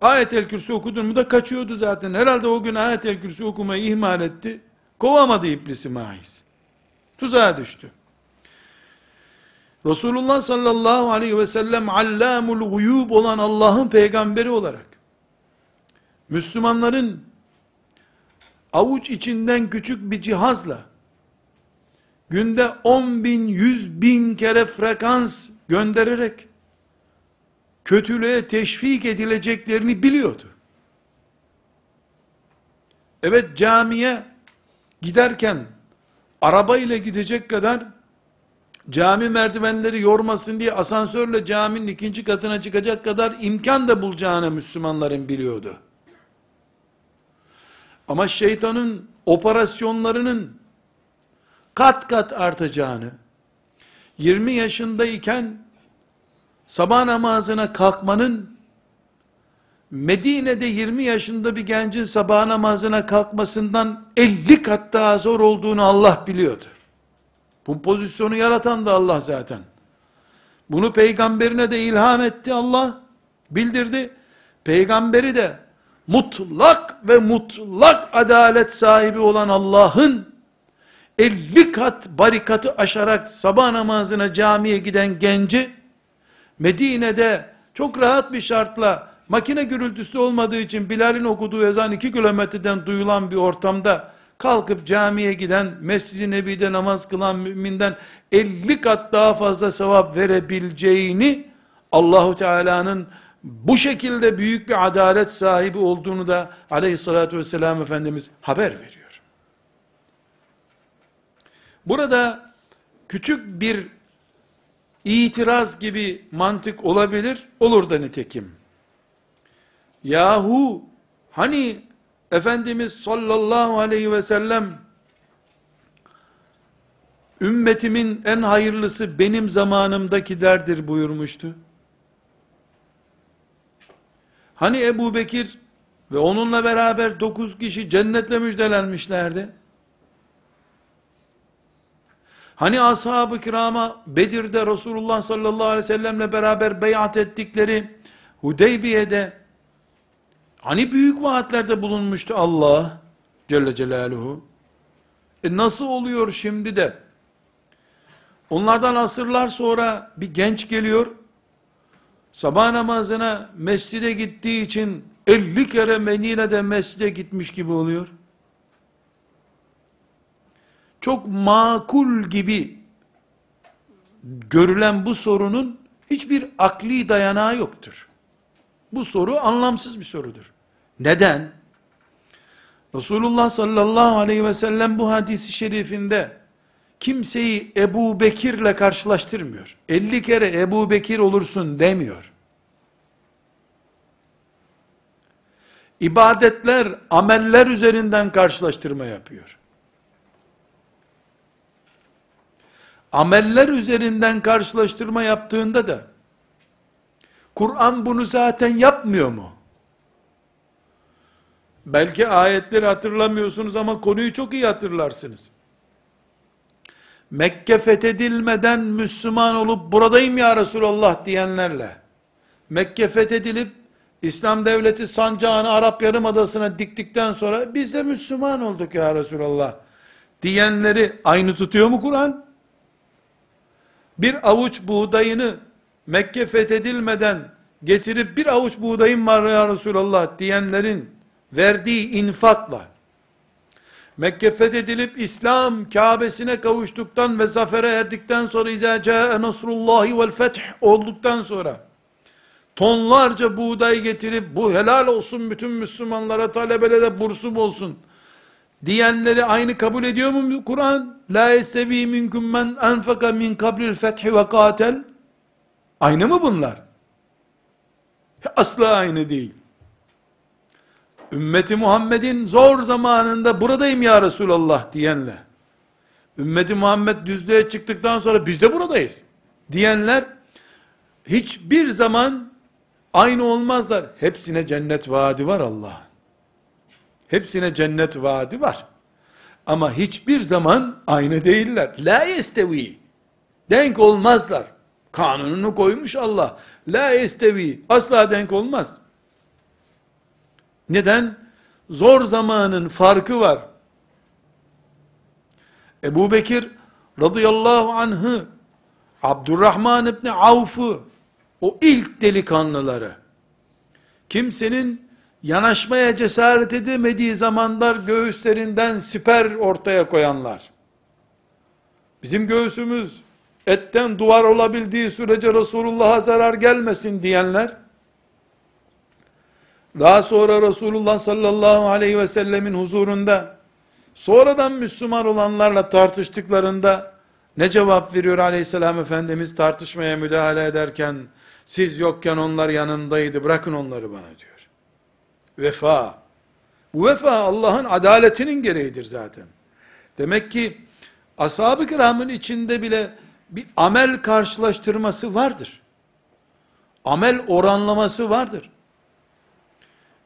Ayet-el Kürsi okudun mu da kaçıyordu zaten. Herhalde o gün Ayet-el Kürsi okumayı ihmal etti. Kovamadı iblisi Maiz. Tuzağa düştü. Resulullah sallallahu aleyhi ve sellem allamul guyub olan Allah'ın peygamberi olarak Müslümanların avuç içinden küçük bir cihazla günde 10 bin, 100 bin kere frekans göndererek kötülüğe teşvik edileceklerini biliyordu. Evet camiye giderken araba ile gidecek kadar cami merdivenleri yormasın diye asansörle caminin ikinci katına çıkacak kadar imkan da bulacağını Müslümanların biliyordu. Ama şeytanın operasyonlarının kat kat artacağını, 20 yaşındayken sabah namazına kalkmanın Medine'de 20 yaşında bir gencin sabah namazına kalkmasından 50 kat daha zor olduğunu Allah biliyordu. Bu pozisyonu yaratan da Allah zaten. Bunu peygamberine de ilham etti Allah. Bildirdi. Peygamberi de mutlak ve mutlak adalet sahibi olan Allah'ın 50 kat barikatı aşarak sabah namazına camiye giden genci Medine'de çok rahat bir şartla makine gürültüsü olmadığı için Bilal'in okuduğu ezan 2 kilometreden duyulan bir ortamda kalkıp camiye giden, Mescid-i Nebi'de namaz kılan müminden 50 kat daha fazla sevap verebileceğini Allahu Teala'nın bu şekilde büyük bir adalet sahibi olduğunu da aleyhissalatü vesselam Efendimiz haber veriyor. Burada küçük bir itiraz gibi mantık olabilir, olur da nitekim. Yahu hani Efendimiz sallallahu aleyhi ve sellem ümmetimin en hayırlısı benim zamanımdakilerdir buyurmuştu. Hani Ebu Bekir ve onunla beraber dokuz kişi cennetle müjdelenmişlerdi. Hani ashab-ı kirama Bedir'de Resulullah sallallahu aleyhi ve sellemle beraber beyat ettikleri Hudeybiye'de hani büyük vaatlerde bulunmuştu Allah Celle Celaluhu. E nasıl oluyor şimdi de onlardan asırlar sonra bir genç geliyor sabah namazına mescide gittiği için 50 kere Medine'de mescide gitmiş gibi oluyor. Çok makul gibi görülen bu sorunun hiçbir akli dayanağı yoktur. Bu soru anlamsız bir sorudur. Neden? Resulullah sallallahu aleyhi ve sellem bu hadisi şerifinde kimseyi Ebu Bekir'le karşılaştırmıyor. 50 kere Ebu Bekir olursun demiyor. İbadetler, ameller üzerinden karşılaştırma yapıyor. Ameller üzerinden karşılaştırma yaptığında da Kur'an bunu zaten yapmıyor mu? Belki ayetleri hatırlamıyorsunuz ama konuyu çok iyi hatırlarsınız. Mekke fethedilmeden Müslüman olup buradayım ya Resulallah diyenlerle Mekke fethedilip İslam devleti sancağını Arap Yarımadası'na diktikten sonra biz de Müslüman olduk ya Resulallah diyenleri aynı tutuyor mu Kur'an? Bir avuç buğdayını Mekke fethedilmeden getirip bir avuç buğdayım var ya Resulallah diyenlerin verdiği infakla Mekke fethedilip İslam Kabe'sine kavuştuktan ve zafere erdikten sonra izâ câe nasrullahi vel feth olduktan sonra tonlarca buğday getirip bu helal olsun bütün Müslümanlara, talebelere bursum olsun diyenleri aynı kabul ediyor mu Kur'an? La estevi minkum men enfaka min kablil fethi ve katel. Aynı mı bunlar? Asla aynı değil. Ümmeti Muhammed'in zor zamanında buradayım ya Resulallah diyenle, ümmeti Muhammed düzlüğe çıktıktan sonra biz de buradayız diyenler, hiçbir zaman aynı olmazlar. Hepsine cennet vaadi var Allah'ın. Hepsine cennet vaadi var. Ama hiçbir zaman aynı değiller. La yestevi. Denk olmazlar. Kanununu koymuş Allah. La yestevi. Asla denk olmaz. Neden? Zor zamanın farkı var. Ebu Bekir radıyallahu anh'ı, Abdurrahman İbni Avf'ı, o ilk delikanlıları, kimsenin yanaşmaya cesaret edemediği zamanlar göğüslerinden siper ortaya koyanlar, bizim göğsümüz etten duvar olabildiği sürece Resulullah'a zarar gelmesin diyenler, daha sonra Resulullah sallallahu aleyhi ve sellemin huzurunda, sonradan Müslüman olanlarla tartıştıklarında, ne cevap veriyor aleyhisselam Efendimiz tartışmaya müdahale ederken, siz yokken onlar yanındaydı, bırakın onları bana diyor. Vefa. Bu vefa Allah'ın adaletinin gereğidir zaten. Demek ki, ashab-ı kiramın içinde bile bir amel karşılaştırması vardır. Amel oranlaması vardır.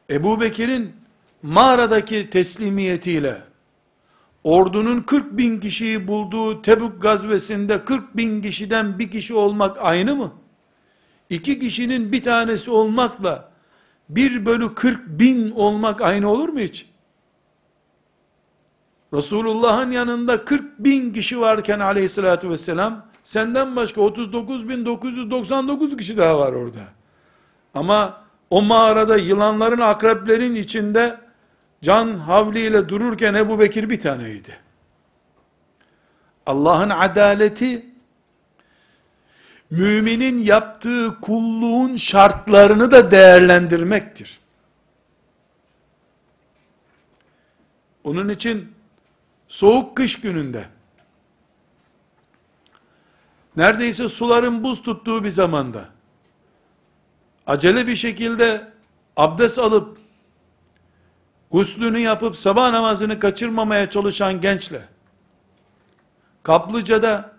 Ebu Bekir'in mağaradaki teslimiyetiyle, ordunun 40 bin kişiyi bulduğu Tebük gazvesinde 40 bin kişiden bir kişi olmak aynı mı? İki kişinin bir tanesi olmakla, 1 bölü 40 bin olmak aynı olur mu hiç? Resulullah'ın yanında 40 bin kişi varken aleyhissalatü vesselam, senden başka 39 bin 999 kişi daha var orada. Ama o mağarada yılanların, akreplerin içinde can havliyle dururken Ebu Bekir bir taneydi. Allah'ın adaleti, müminin yaptığı kulluğun şartlarını da değerlendirmektir. Onun için soğuk kış gününde neredeyse suların buz tuttuğu bir zamanda acele bir şekilde abdest alıp guslünü yapıp sabah namazını kaçırmamaya çalışan gençle Kaplıca'da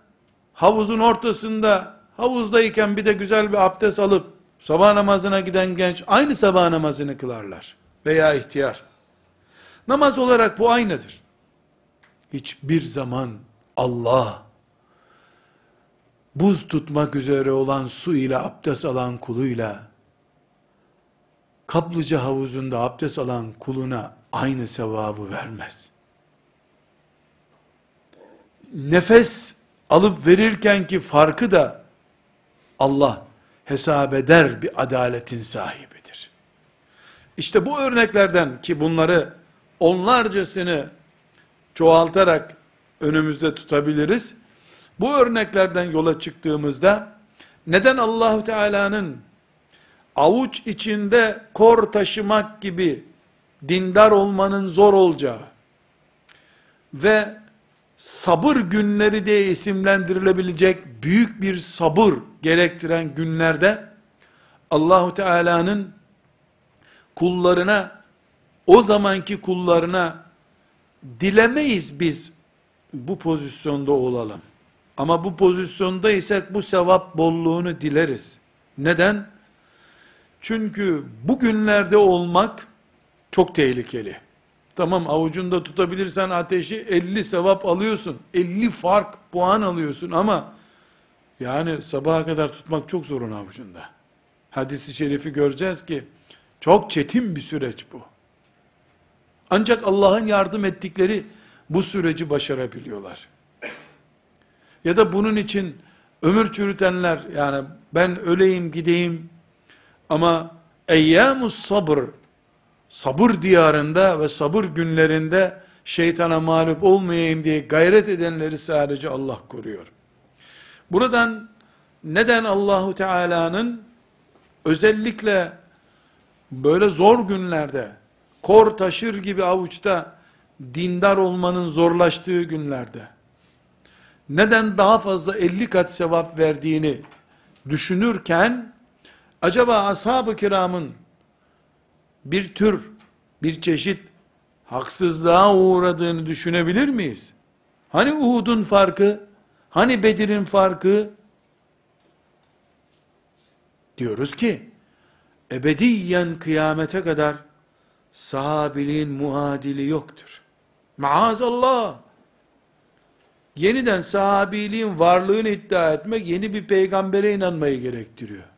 havuzun ortasında havuzdayken bir de güzel bir abdest alıp sabah namazına giden genç aynı sabah namazını kılarlar veya ihtiyar. Namaz olarak bu aynıdır. Hiçbir zaman Allah buz tutmak üzere olan su ile abdest alan kuluyla kaplıca havuzunda abdest alan kuluna aynı sevabı vermez. Nefes alıp verirken ki farkı da Allah hesap eder bir adaletin sahibidir. İşte bu örneklerden ki bunları onlarcasını çoğaltarak önümüzde tutabiliriz. Bu örneklerden yola çıktığımızda neden Allahu Teala'nın avuç içinde kor taşımak gibi dindar olmanın zor olacağı ve sabır günleri diye isimlendirilebilecek büyük bir sabır gerektiren günlerde Allahu Teala'nın kullarına o zamanki kullarına dilemeyiz biz bu pozisyonda olalım. Ama bu pozisyondaysak bu sevap bolluğunu dileriz. Neden? Çünkü bu günlerde olmak çok tehlikeli. Tamam avucunda tutabilirsen ateşi 50 sevap alıyorsun. 50 fark puan alıyorsun ama yani sabaha kadar tutmak çok zorun avucunda. Hadisi şerifi göreceğiz ki çok çetin bir süreç bu. Ancak Allah'ın yardım ettikleri bu süreci başarabiliyorlar. Ya da bunun için ömür çürütenler yani ben öleyim gideyim ama eyyamus sabır sabır diyarında ve sabır günlerinde şeytana mağlup olmayayım diye gayret edenleri sadece Allah koruyor. Buradan neden Allahu Teala'nın özellikle böyle zor günlerde kor taşır gibi avuçta dindar olmanın zorlaştığı günlerde neden daha fazla 50 kat sevap verdiğini düşünürken acaba ashab-ı kiramın bir tür, bir çeşit haksızlığa uğradığını düşünebilir miyiz? Hani Uhud'un farkı? Hani Bedir'in farkı? Diyoruz ki, ebediyen kıyamete kadar sahabiliğin muadili yoktur. Maazallah. Yeniden sahabiliğin varlığını iddia etmek yeni bir peygambere inanmayı gerektiriyor.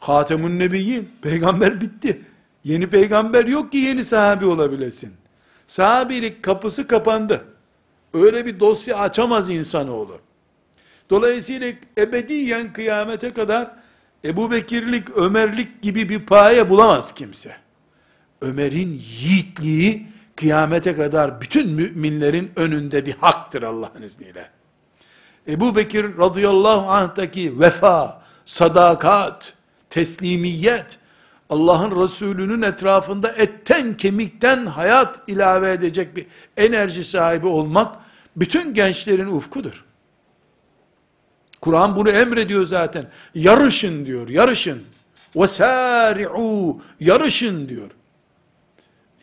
Hatemun Nebiyyin. Peygamber bitti. Yeni peygamber yok ki yeni sahabi olabilesin. Sahabilik kapısı kapandı. Öyle bir dosya açamaz insanoğlu. Dolayısıyla ebediyen kıyamete kadar Ebu Bekirlik, Ömerlik gibi bir paye bulamaz kimse. Ömer'in yiğitliği kıyamete kadar bütün müminlerin önünde bir haktır Allah'ın izniyle. Ebu Bekir radıyallahu anh'taki vefa, sadakat, teslimiyet, Allah'ın Resulü'nün etrafında etten kemikten hayat ilave edecek bir enerji sahibi olmak, bütün gençlerin ufkudur. Kur'an bunu emrediyor zaten. Yarışın diyor, yarışın. وَسَارِعُوا Yarışın diyor.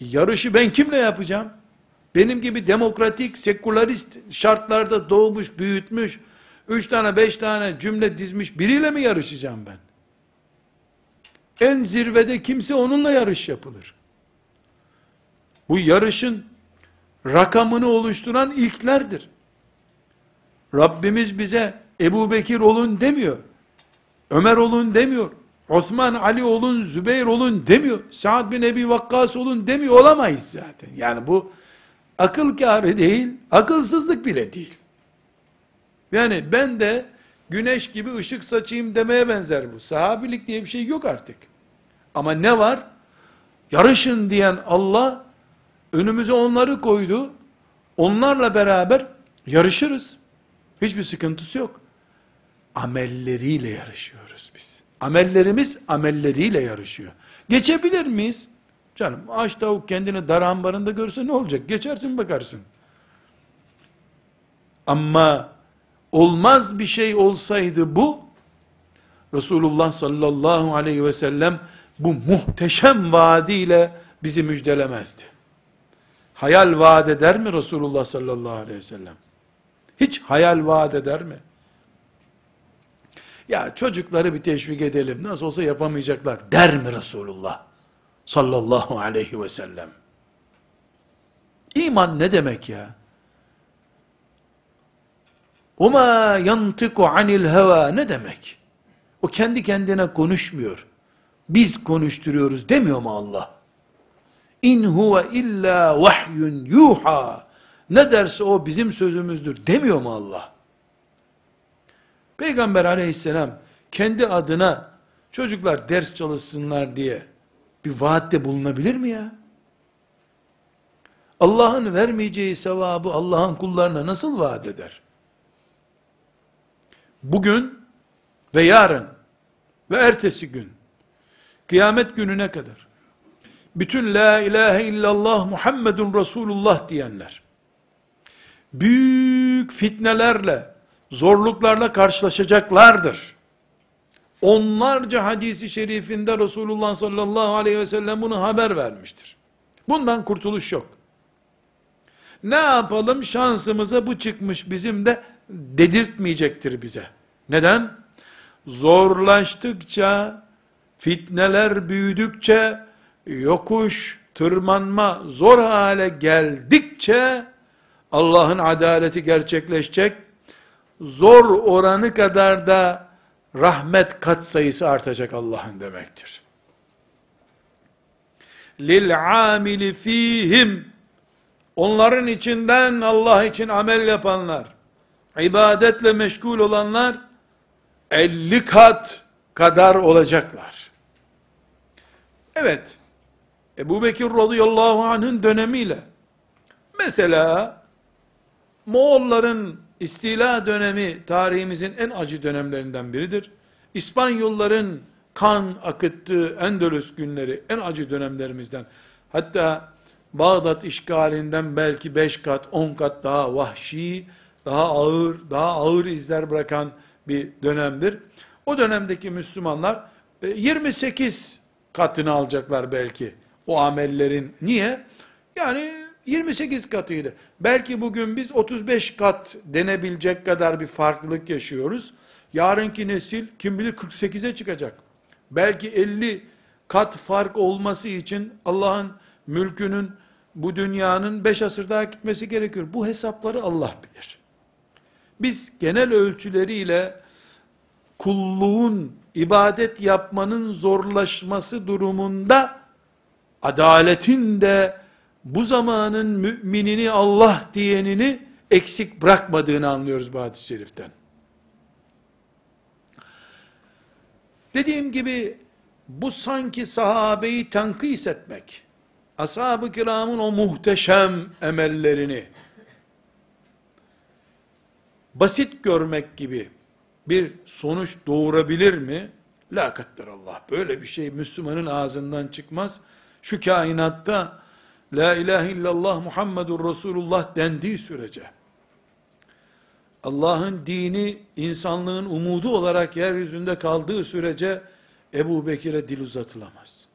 Yarışı ben kimle yapacağım? Benim gibi demokratik, sekülerist şartlarda doğmuş, büyütmüş, üç tane, beş tane cümle dizmiş biriyle mi yarışacağım ben? En zirvede kimse onunla yarış yapılır. Bu yarışın rakamını oluşturan ilklerdir. Rabbimiz bize Ebu Bekir olun demiyor. Ömer olun demiyor. Osman Ali olun, Zübeyir olun demiyor. Saad bin Ebi Vakkas olun demiyor. Olamayız zaten. Yani bu akıl kârı değil, akılsızlık bile değil. Yani ben de güneş gibi ışık saçayım demeye benzer bu. Sahabilik diye bir şey yok artık. Ama ne var? Yarışın diyen Allah önümüze onları koydu. Onlarla beraber yarışırız. Hiçbir sıkıntısı yok. Amelleriyle yarışıyoruz biz. Amellerimiz amelleriyle yarışıyor. Geçebilir miyiz? Canım aç tavuk kendini dar ambarında görse ne olacak? Geçersin bakarsın. Ama olmaz bir şey olsaydı bu, Resulullah sallallahu aleyhi ve sellem bu muhteşem vaadiyle bizi müjdelemezdi. Hayal vaat eder mi Resulullah sallallahu aleyhi ve sellem? Hiç hayal vaat eder mi? Ya çocukları bir teşvik edelim, nasıl olsa yapamayacaklar der mi Resulullah sallallahu aleyhi ve sellem? İman ne demek ya? Oma yantiku anil heva ne demek? O kendi kendine konuşmuyor. Biz konuşturuyoruz demiyor mu Allah? İn huve illa vahyun yuha. Ne derse o bizim sözümüzdür demiyor mu Allah? Peygamber aleyhisselam kendi adına çocuklar ders çalışsınlar diye bir vaatte bulunabilir mi ya? Allah'ın vermeyeceği sevabı Allah'ın kullarına nasıl vaat eder? Bugün ve yarın ve ertesi gün, kıyamet gününe kadar, bütün la ilahe illallah Muhammedun Resulullah diyenler, büyük fitnelerle, zorluklarla karşılaşacaklardır. Onlarca hadisi şerifinde Resulullah sallallahu aleyhi ve sellem bunu haber vermiştir. Bundan kurtuluş yok. Ne yapalım şansımıza bu çıkmış bizim de dedirtmeyecektir bize. Neden? Zorlaştıkça, fitneler büyüdükçe, yokuş, tırmanma zor hale geldikçe, Allah'ın adaleti gerçekleşecek, zor oranı kadar da rahmet kat sayısı artacak Allah'ın demektir. Lil amili fihim onların içinden Allah için amel yapanlar, ibadetle meşgul olanlar 50 kat kadar olacaklar. Evet, Ebu Bekir radıyallahu anh'ın dönemiyle, mesela Moğolların istila dönemi tarihimizin en acı dönemlerinden biridir. İspanyolların kan akıttığı Endülüs günleri en acı dönemlerimizden. Hatta Bağdat işgalinden belki 5 kat, 10 kat daha vahşi, daha ağır, daha ağır izler bırakan bir dönemdir. O dönemdeki Müslümanlar 28 e, katını alacaklar belki o amellerin. Niye? Yani 28 katıydı. Belki bugün biz 35 kat denebilecek kadar bir farklılık yaşıyoruz. Yarınki nesil kim bilir 48'e çıkacak. Belki 50 kat fark olması için Allah'ın mülkünün bu dünyanın 5 asır daha gitmesi gerekiyor. Bu hesapları Allah bilir. Biz genel ölçüleriyle kulluğun, ibadet yapmanın zorlaşması durumunda adaletin de bu zamanın müminini Allah diyenini eksik bırakmadığını anlıyoruz bu hadis-i şeriften. Dediğim gibi bu sanki sahabeyi tenkis etmek, ashab-ı kiramın o muhteşem emellerini basit görmek gibi bir sonuç doğurabilir mi? La Allah. Böyle bir şey Müslümanın ağzından çıkmaz. Şu kainatta La ilahe illallah Muhammedur Resulullah dendiği sürece, Allah'ın dini insanlığın umudu olarak yeryüzünde kaldığı sürece, Ebu Bekir'e dil uzatılamaz.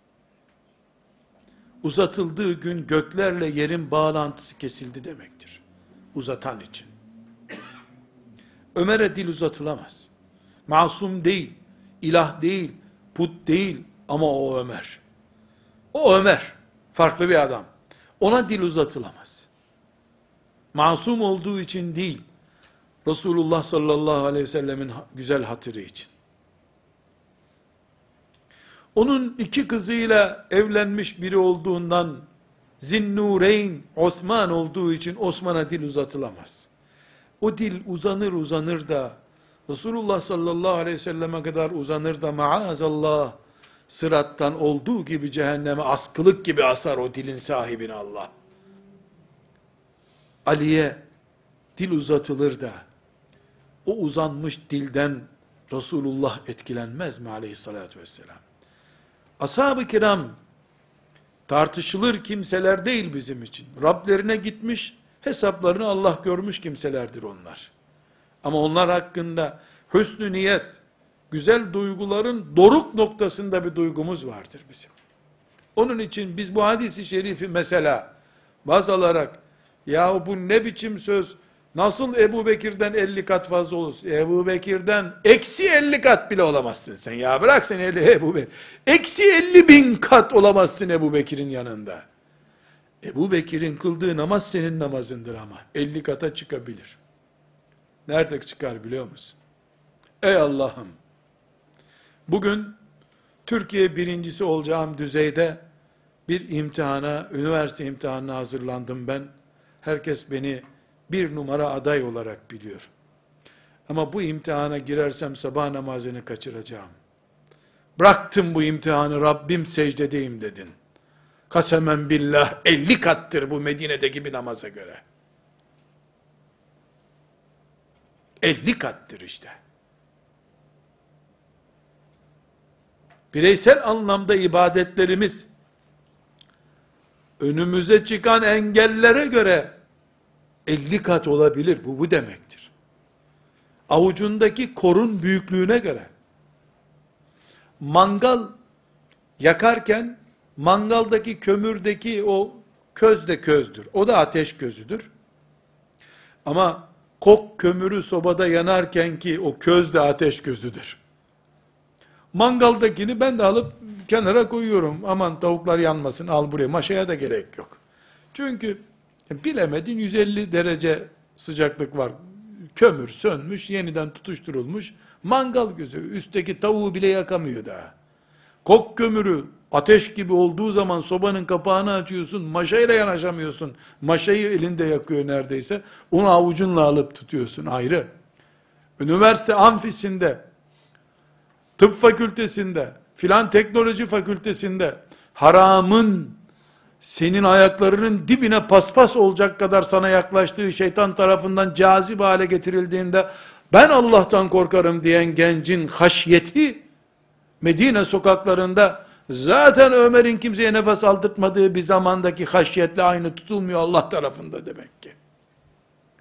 Uzatıldığı gün göklerle yerin bağlantısı kesildi demektir. Uzatan için. Ömer'e dil uzatılamaz. Masum değil, ilah değil, put değil ama o Ömer. O Ömer, farklı bir adam. Ona dil uzatılamaz. Masum olduğu için değil, Resulullah sallallahu aleyhi ve sellemin güzel hatırı için. Onun iki kızıyla evlenmiş biri olduğundan, Zinnureyn Osman olduğu için Osman'a dil uzatılamaz. O dil uzanır uzanır da, Resulullah sallallahu aleyhi ve selleme kadar uzanır da maazallah, sırattan olduğu gibi cehenneme askılık gibi asar o dilin sahibini Allah. Ali'ye dil uzatılır da, o uzanmış dilden Resulullah etkilenmez mi aleyhissalatü vesselam? Ashab-ı kiram, tartışılır kimseler değil bizim için. Rablerine gitmiş, hesaplarını Allah görmüş kimselerdir onlar. Ama onlar hakkında hüsnü niyet, güzel duyguların doruk noktasında bir duygumuz vardır bizim. Onun için biz bu hadisi şerifi mesela baz alarak yahu bu ne biçim söz nasıl Ebu Bekir'den 50 kat fazla olursun? Ebu Bekir'den eksi 50 kat bile olamazsın sen ya bırak sen 50 Ebu Bekir. Eksi 50 bin kat olamazsın Ebu Bekir'in yanında. Ebu Bekir'in kıldığı namaz senin namazındır ama 50 kata çıkabilir. Nerede çıkar biliyor musun? Ey Allah'ım Bugün Türkiye birincisi olacağım düzeyde bir imtihana, üniversite imtihanına hazırlandım ben. Herkes beni bir numara aday olarak biliyor. Ama bu imtihana girersem sabah namazını kaçıracağım. Bıraktım bu imtihanı Rabbim secdedeyim dedin. Kasemen billah 50 kattır bu Medine'deki bir namaza göre. 50 kattır işte. bireysel anlamda ibadetlerimiz, önümüze çıkan engellere göre 50 kat olabilir. Bu bu demektir. Avucundaki korun büyüklüğüne göre. Mangal yakarken mangaldaki kömürdeki o köz de közdür. O da ateş közüdür. Ama kok kömürü sobada yanarken ki o köz de ateş közüdür. Mangaldakini ben de alıp kenara koyuyorum. Aman tavuklar yanmasın al buraya. Maşaya da gerek yok. Çünkü bilemedin 150 derece sıcaklık var. Kömür sönmüş, yeniden tutuşturulmuş. Mangal gözü. Üstteki tavuğu bile yakamıyor daha. Kok kömürü ateş gibi olduğu zaman sobanın kapağını açıyorsun. Maşayla yanaşamıyorsun. Maşayı elinde yakıyor neredeyse. Onu avucunla alıp tutuyorsun ayrı. Üniversite amfisinde, tıp fakültesinde, filan teknoloji fakültesinde haramın senin ayaklarının dibine paspas olacak kadar sana yaklaştığı şeytan tarafından cazip hale getirildiğinde ben Allah'tan korkarım diyen gencin haşyeti Medine sokaklarında zaten Ömer'in kimseye nefes aldırtmadığı bir zamandaki haşyetle aynı tutulmuyor Allah tarafında demek ki.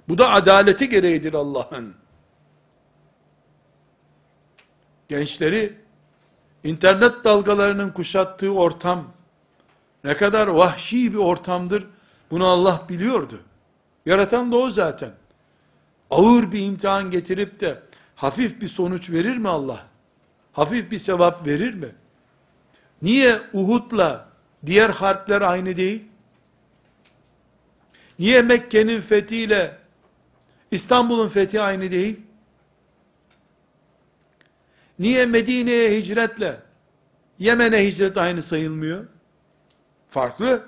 Bu da adaleti gereğidir Allah'ın. Gençleri internet dalgalarının kuşattığı ortam ne kadar vahşi bir ortamdır bunu Allah biliyordu. Yaratan da o zaten. Ağır bir imtihan getirip de hafif bir sonuç verir mi Allah? Hafif bir sevap verir mi? Niye Uhud'la diğer harpler aynı değil? Niye Mekke'nin fethiyle İstanbul'un fethi aynı değil? Niye Medine'ye hicretle Yemen'e hicret aynı sayılmıyor? Farklı.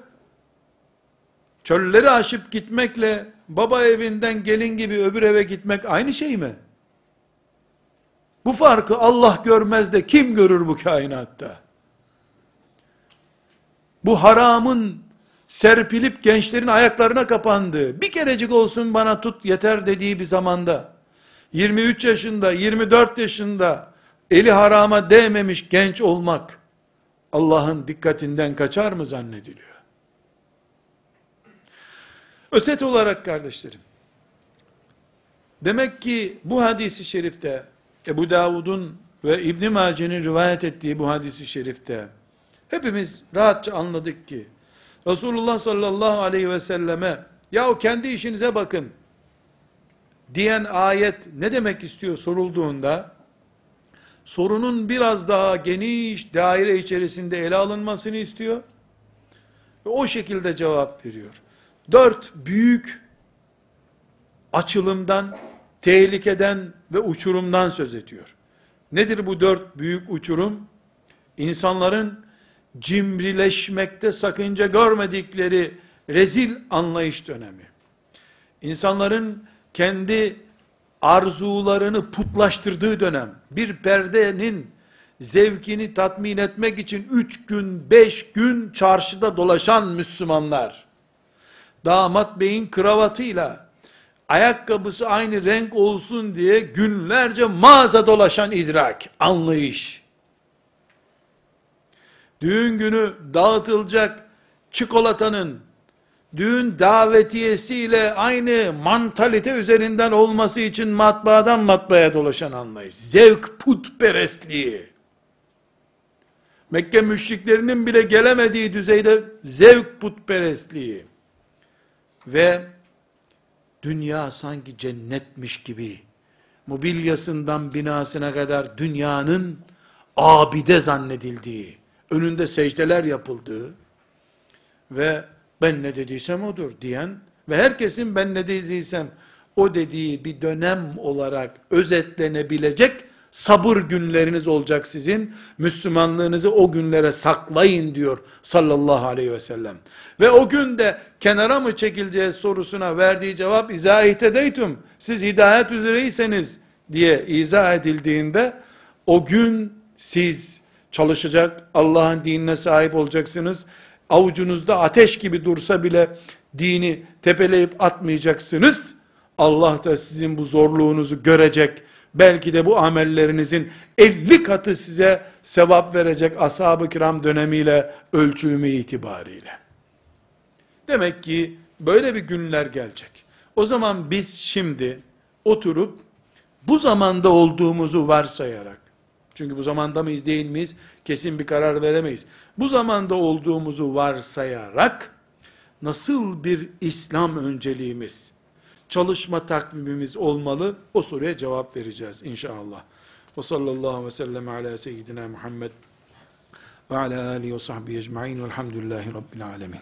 Çölleri aşıp gitmekle baba evinden gelin gibi öbür eve gitmek aynı şey mi? Bu farkı Allah görmez de kim görür bu kainatta? Bu haramın serpilip gençlerin ayaklarına kapandığı, bir kerecik olsun bana tut yeter dediği bir zamanda, 23 yaşında, 24 yaşında, eli harama değmemiş genç olmak, Allah'ın dikkatinden kaçar mı zannediliyor? Özet olarak kardeşlerim, demek ki bu hadisi şerifte, Ebu Davud'un ve İbn Mace'nin rivayet ettiği bu hadisi şerifte, hepimiz rahatça anladık ki, Resulullah sallallahu aleyhi ve selleme, yahu kendi işinize bakın, diyen ayet ne demek istiyor sorulduğunda, sorunun biraz daha geniş daire içerisinde ele alınmasını istiyor. Ve o şekilde cevap veriyor. Dört büyük açılımdan, tehlikeden ve uçurumdan söz ediyor. Nedir bu dört büyük uçurum? İnsanların cimrileşmekte sakınca görmedikleri rezil anlayış dönemi. İnsanların kendi arzularını putlaştırdığı dönem, bir perdenin zevkini tatmin etmek için üç gün, beş gün çarşıda dolaşan Müslümanlar, damat beyin kravatıyla, ayakkabısı aynı renk olsun diye günlerce mağaza dolaşan idrak, anlayış, düğün günü dağıtılacak çikolatanın, düğün davetiyesiyle aynı mantalite üzerinden olması için matbaadan matbaaya dolaşan anlayış. Zevk putperestliği. Mekke müşriklerinin bile gelemediği düzeyde zevk putperestliği. Ve dünya sanki cennetmiş gibi, mobilyasından binasına kadar dünyanın abide zannedildiği, önünde secdeler yapıldığı ve ben ne dediysem odur diyen ve herkesin ben ne dediysem o dediği bir dönem olarak özetlenebilecek sabır günleriniz olacak sizin. Müslümanlığınızı o günlere saklayın diyor sallallahu aleyhi ve sellem. Ve o günde kenara mı çekileceğiz sorusuna verdiği cevap izah edeytüm. Siz hidayet üzereyseniz diye izah edildiğinde o gün siz çalışacak Allah'ın dinine sahip olacaksınız avucunuzda ateş gibi dursa bile dini tepeleyip atmayacaksınız. Allah da sizin bu zorluğunuzu görecek belki de bu amellerinizin 50 katı size sevap verecek ashab-ı kiram dönemiyle ölçümü itibariyle. Demek ki böyle bir günler gelecek. O zaman biz şimdi oturup bu zamanda olduğumuzu varsayarak, çünkü bu zamanda mıyız değil miyiz kesin bir karar veremeyiz. Bu zamanda olduğumuzu varsayarak nasıl bir İslam önceliğimiz, çalışma takvimimiz olmalı o soruya cevap vereceğiz inşallah. Ve sallallahu aleyhi ve sellem ala seyyidina Muhammed ve ala alihi ve sahbihi ecma'in velhamdülillahi rabbil alemin.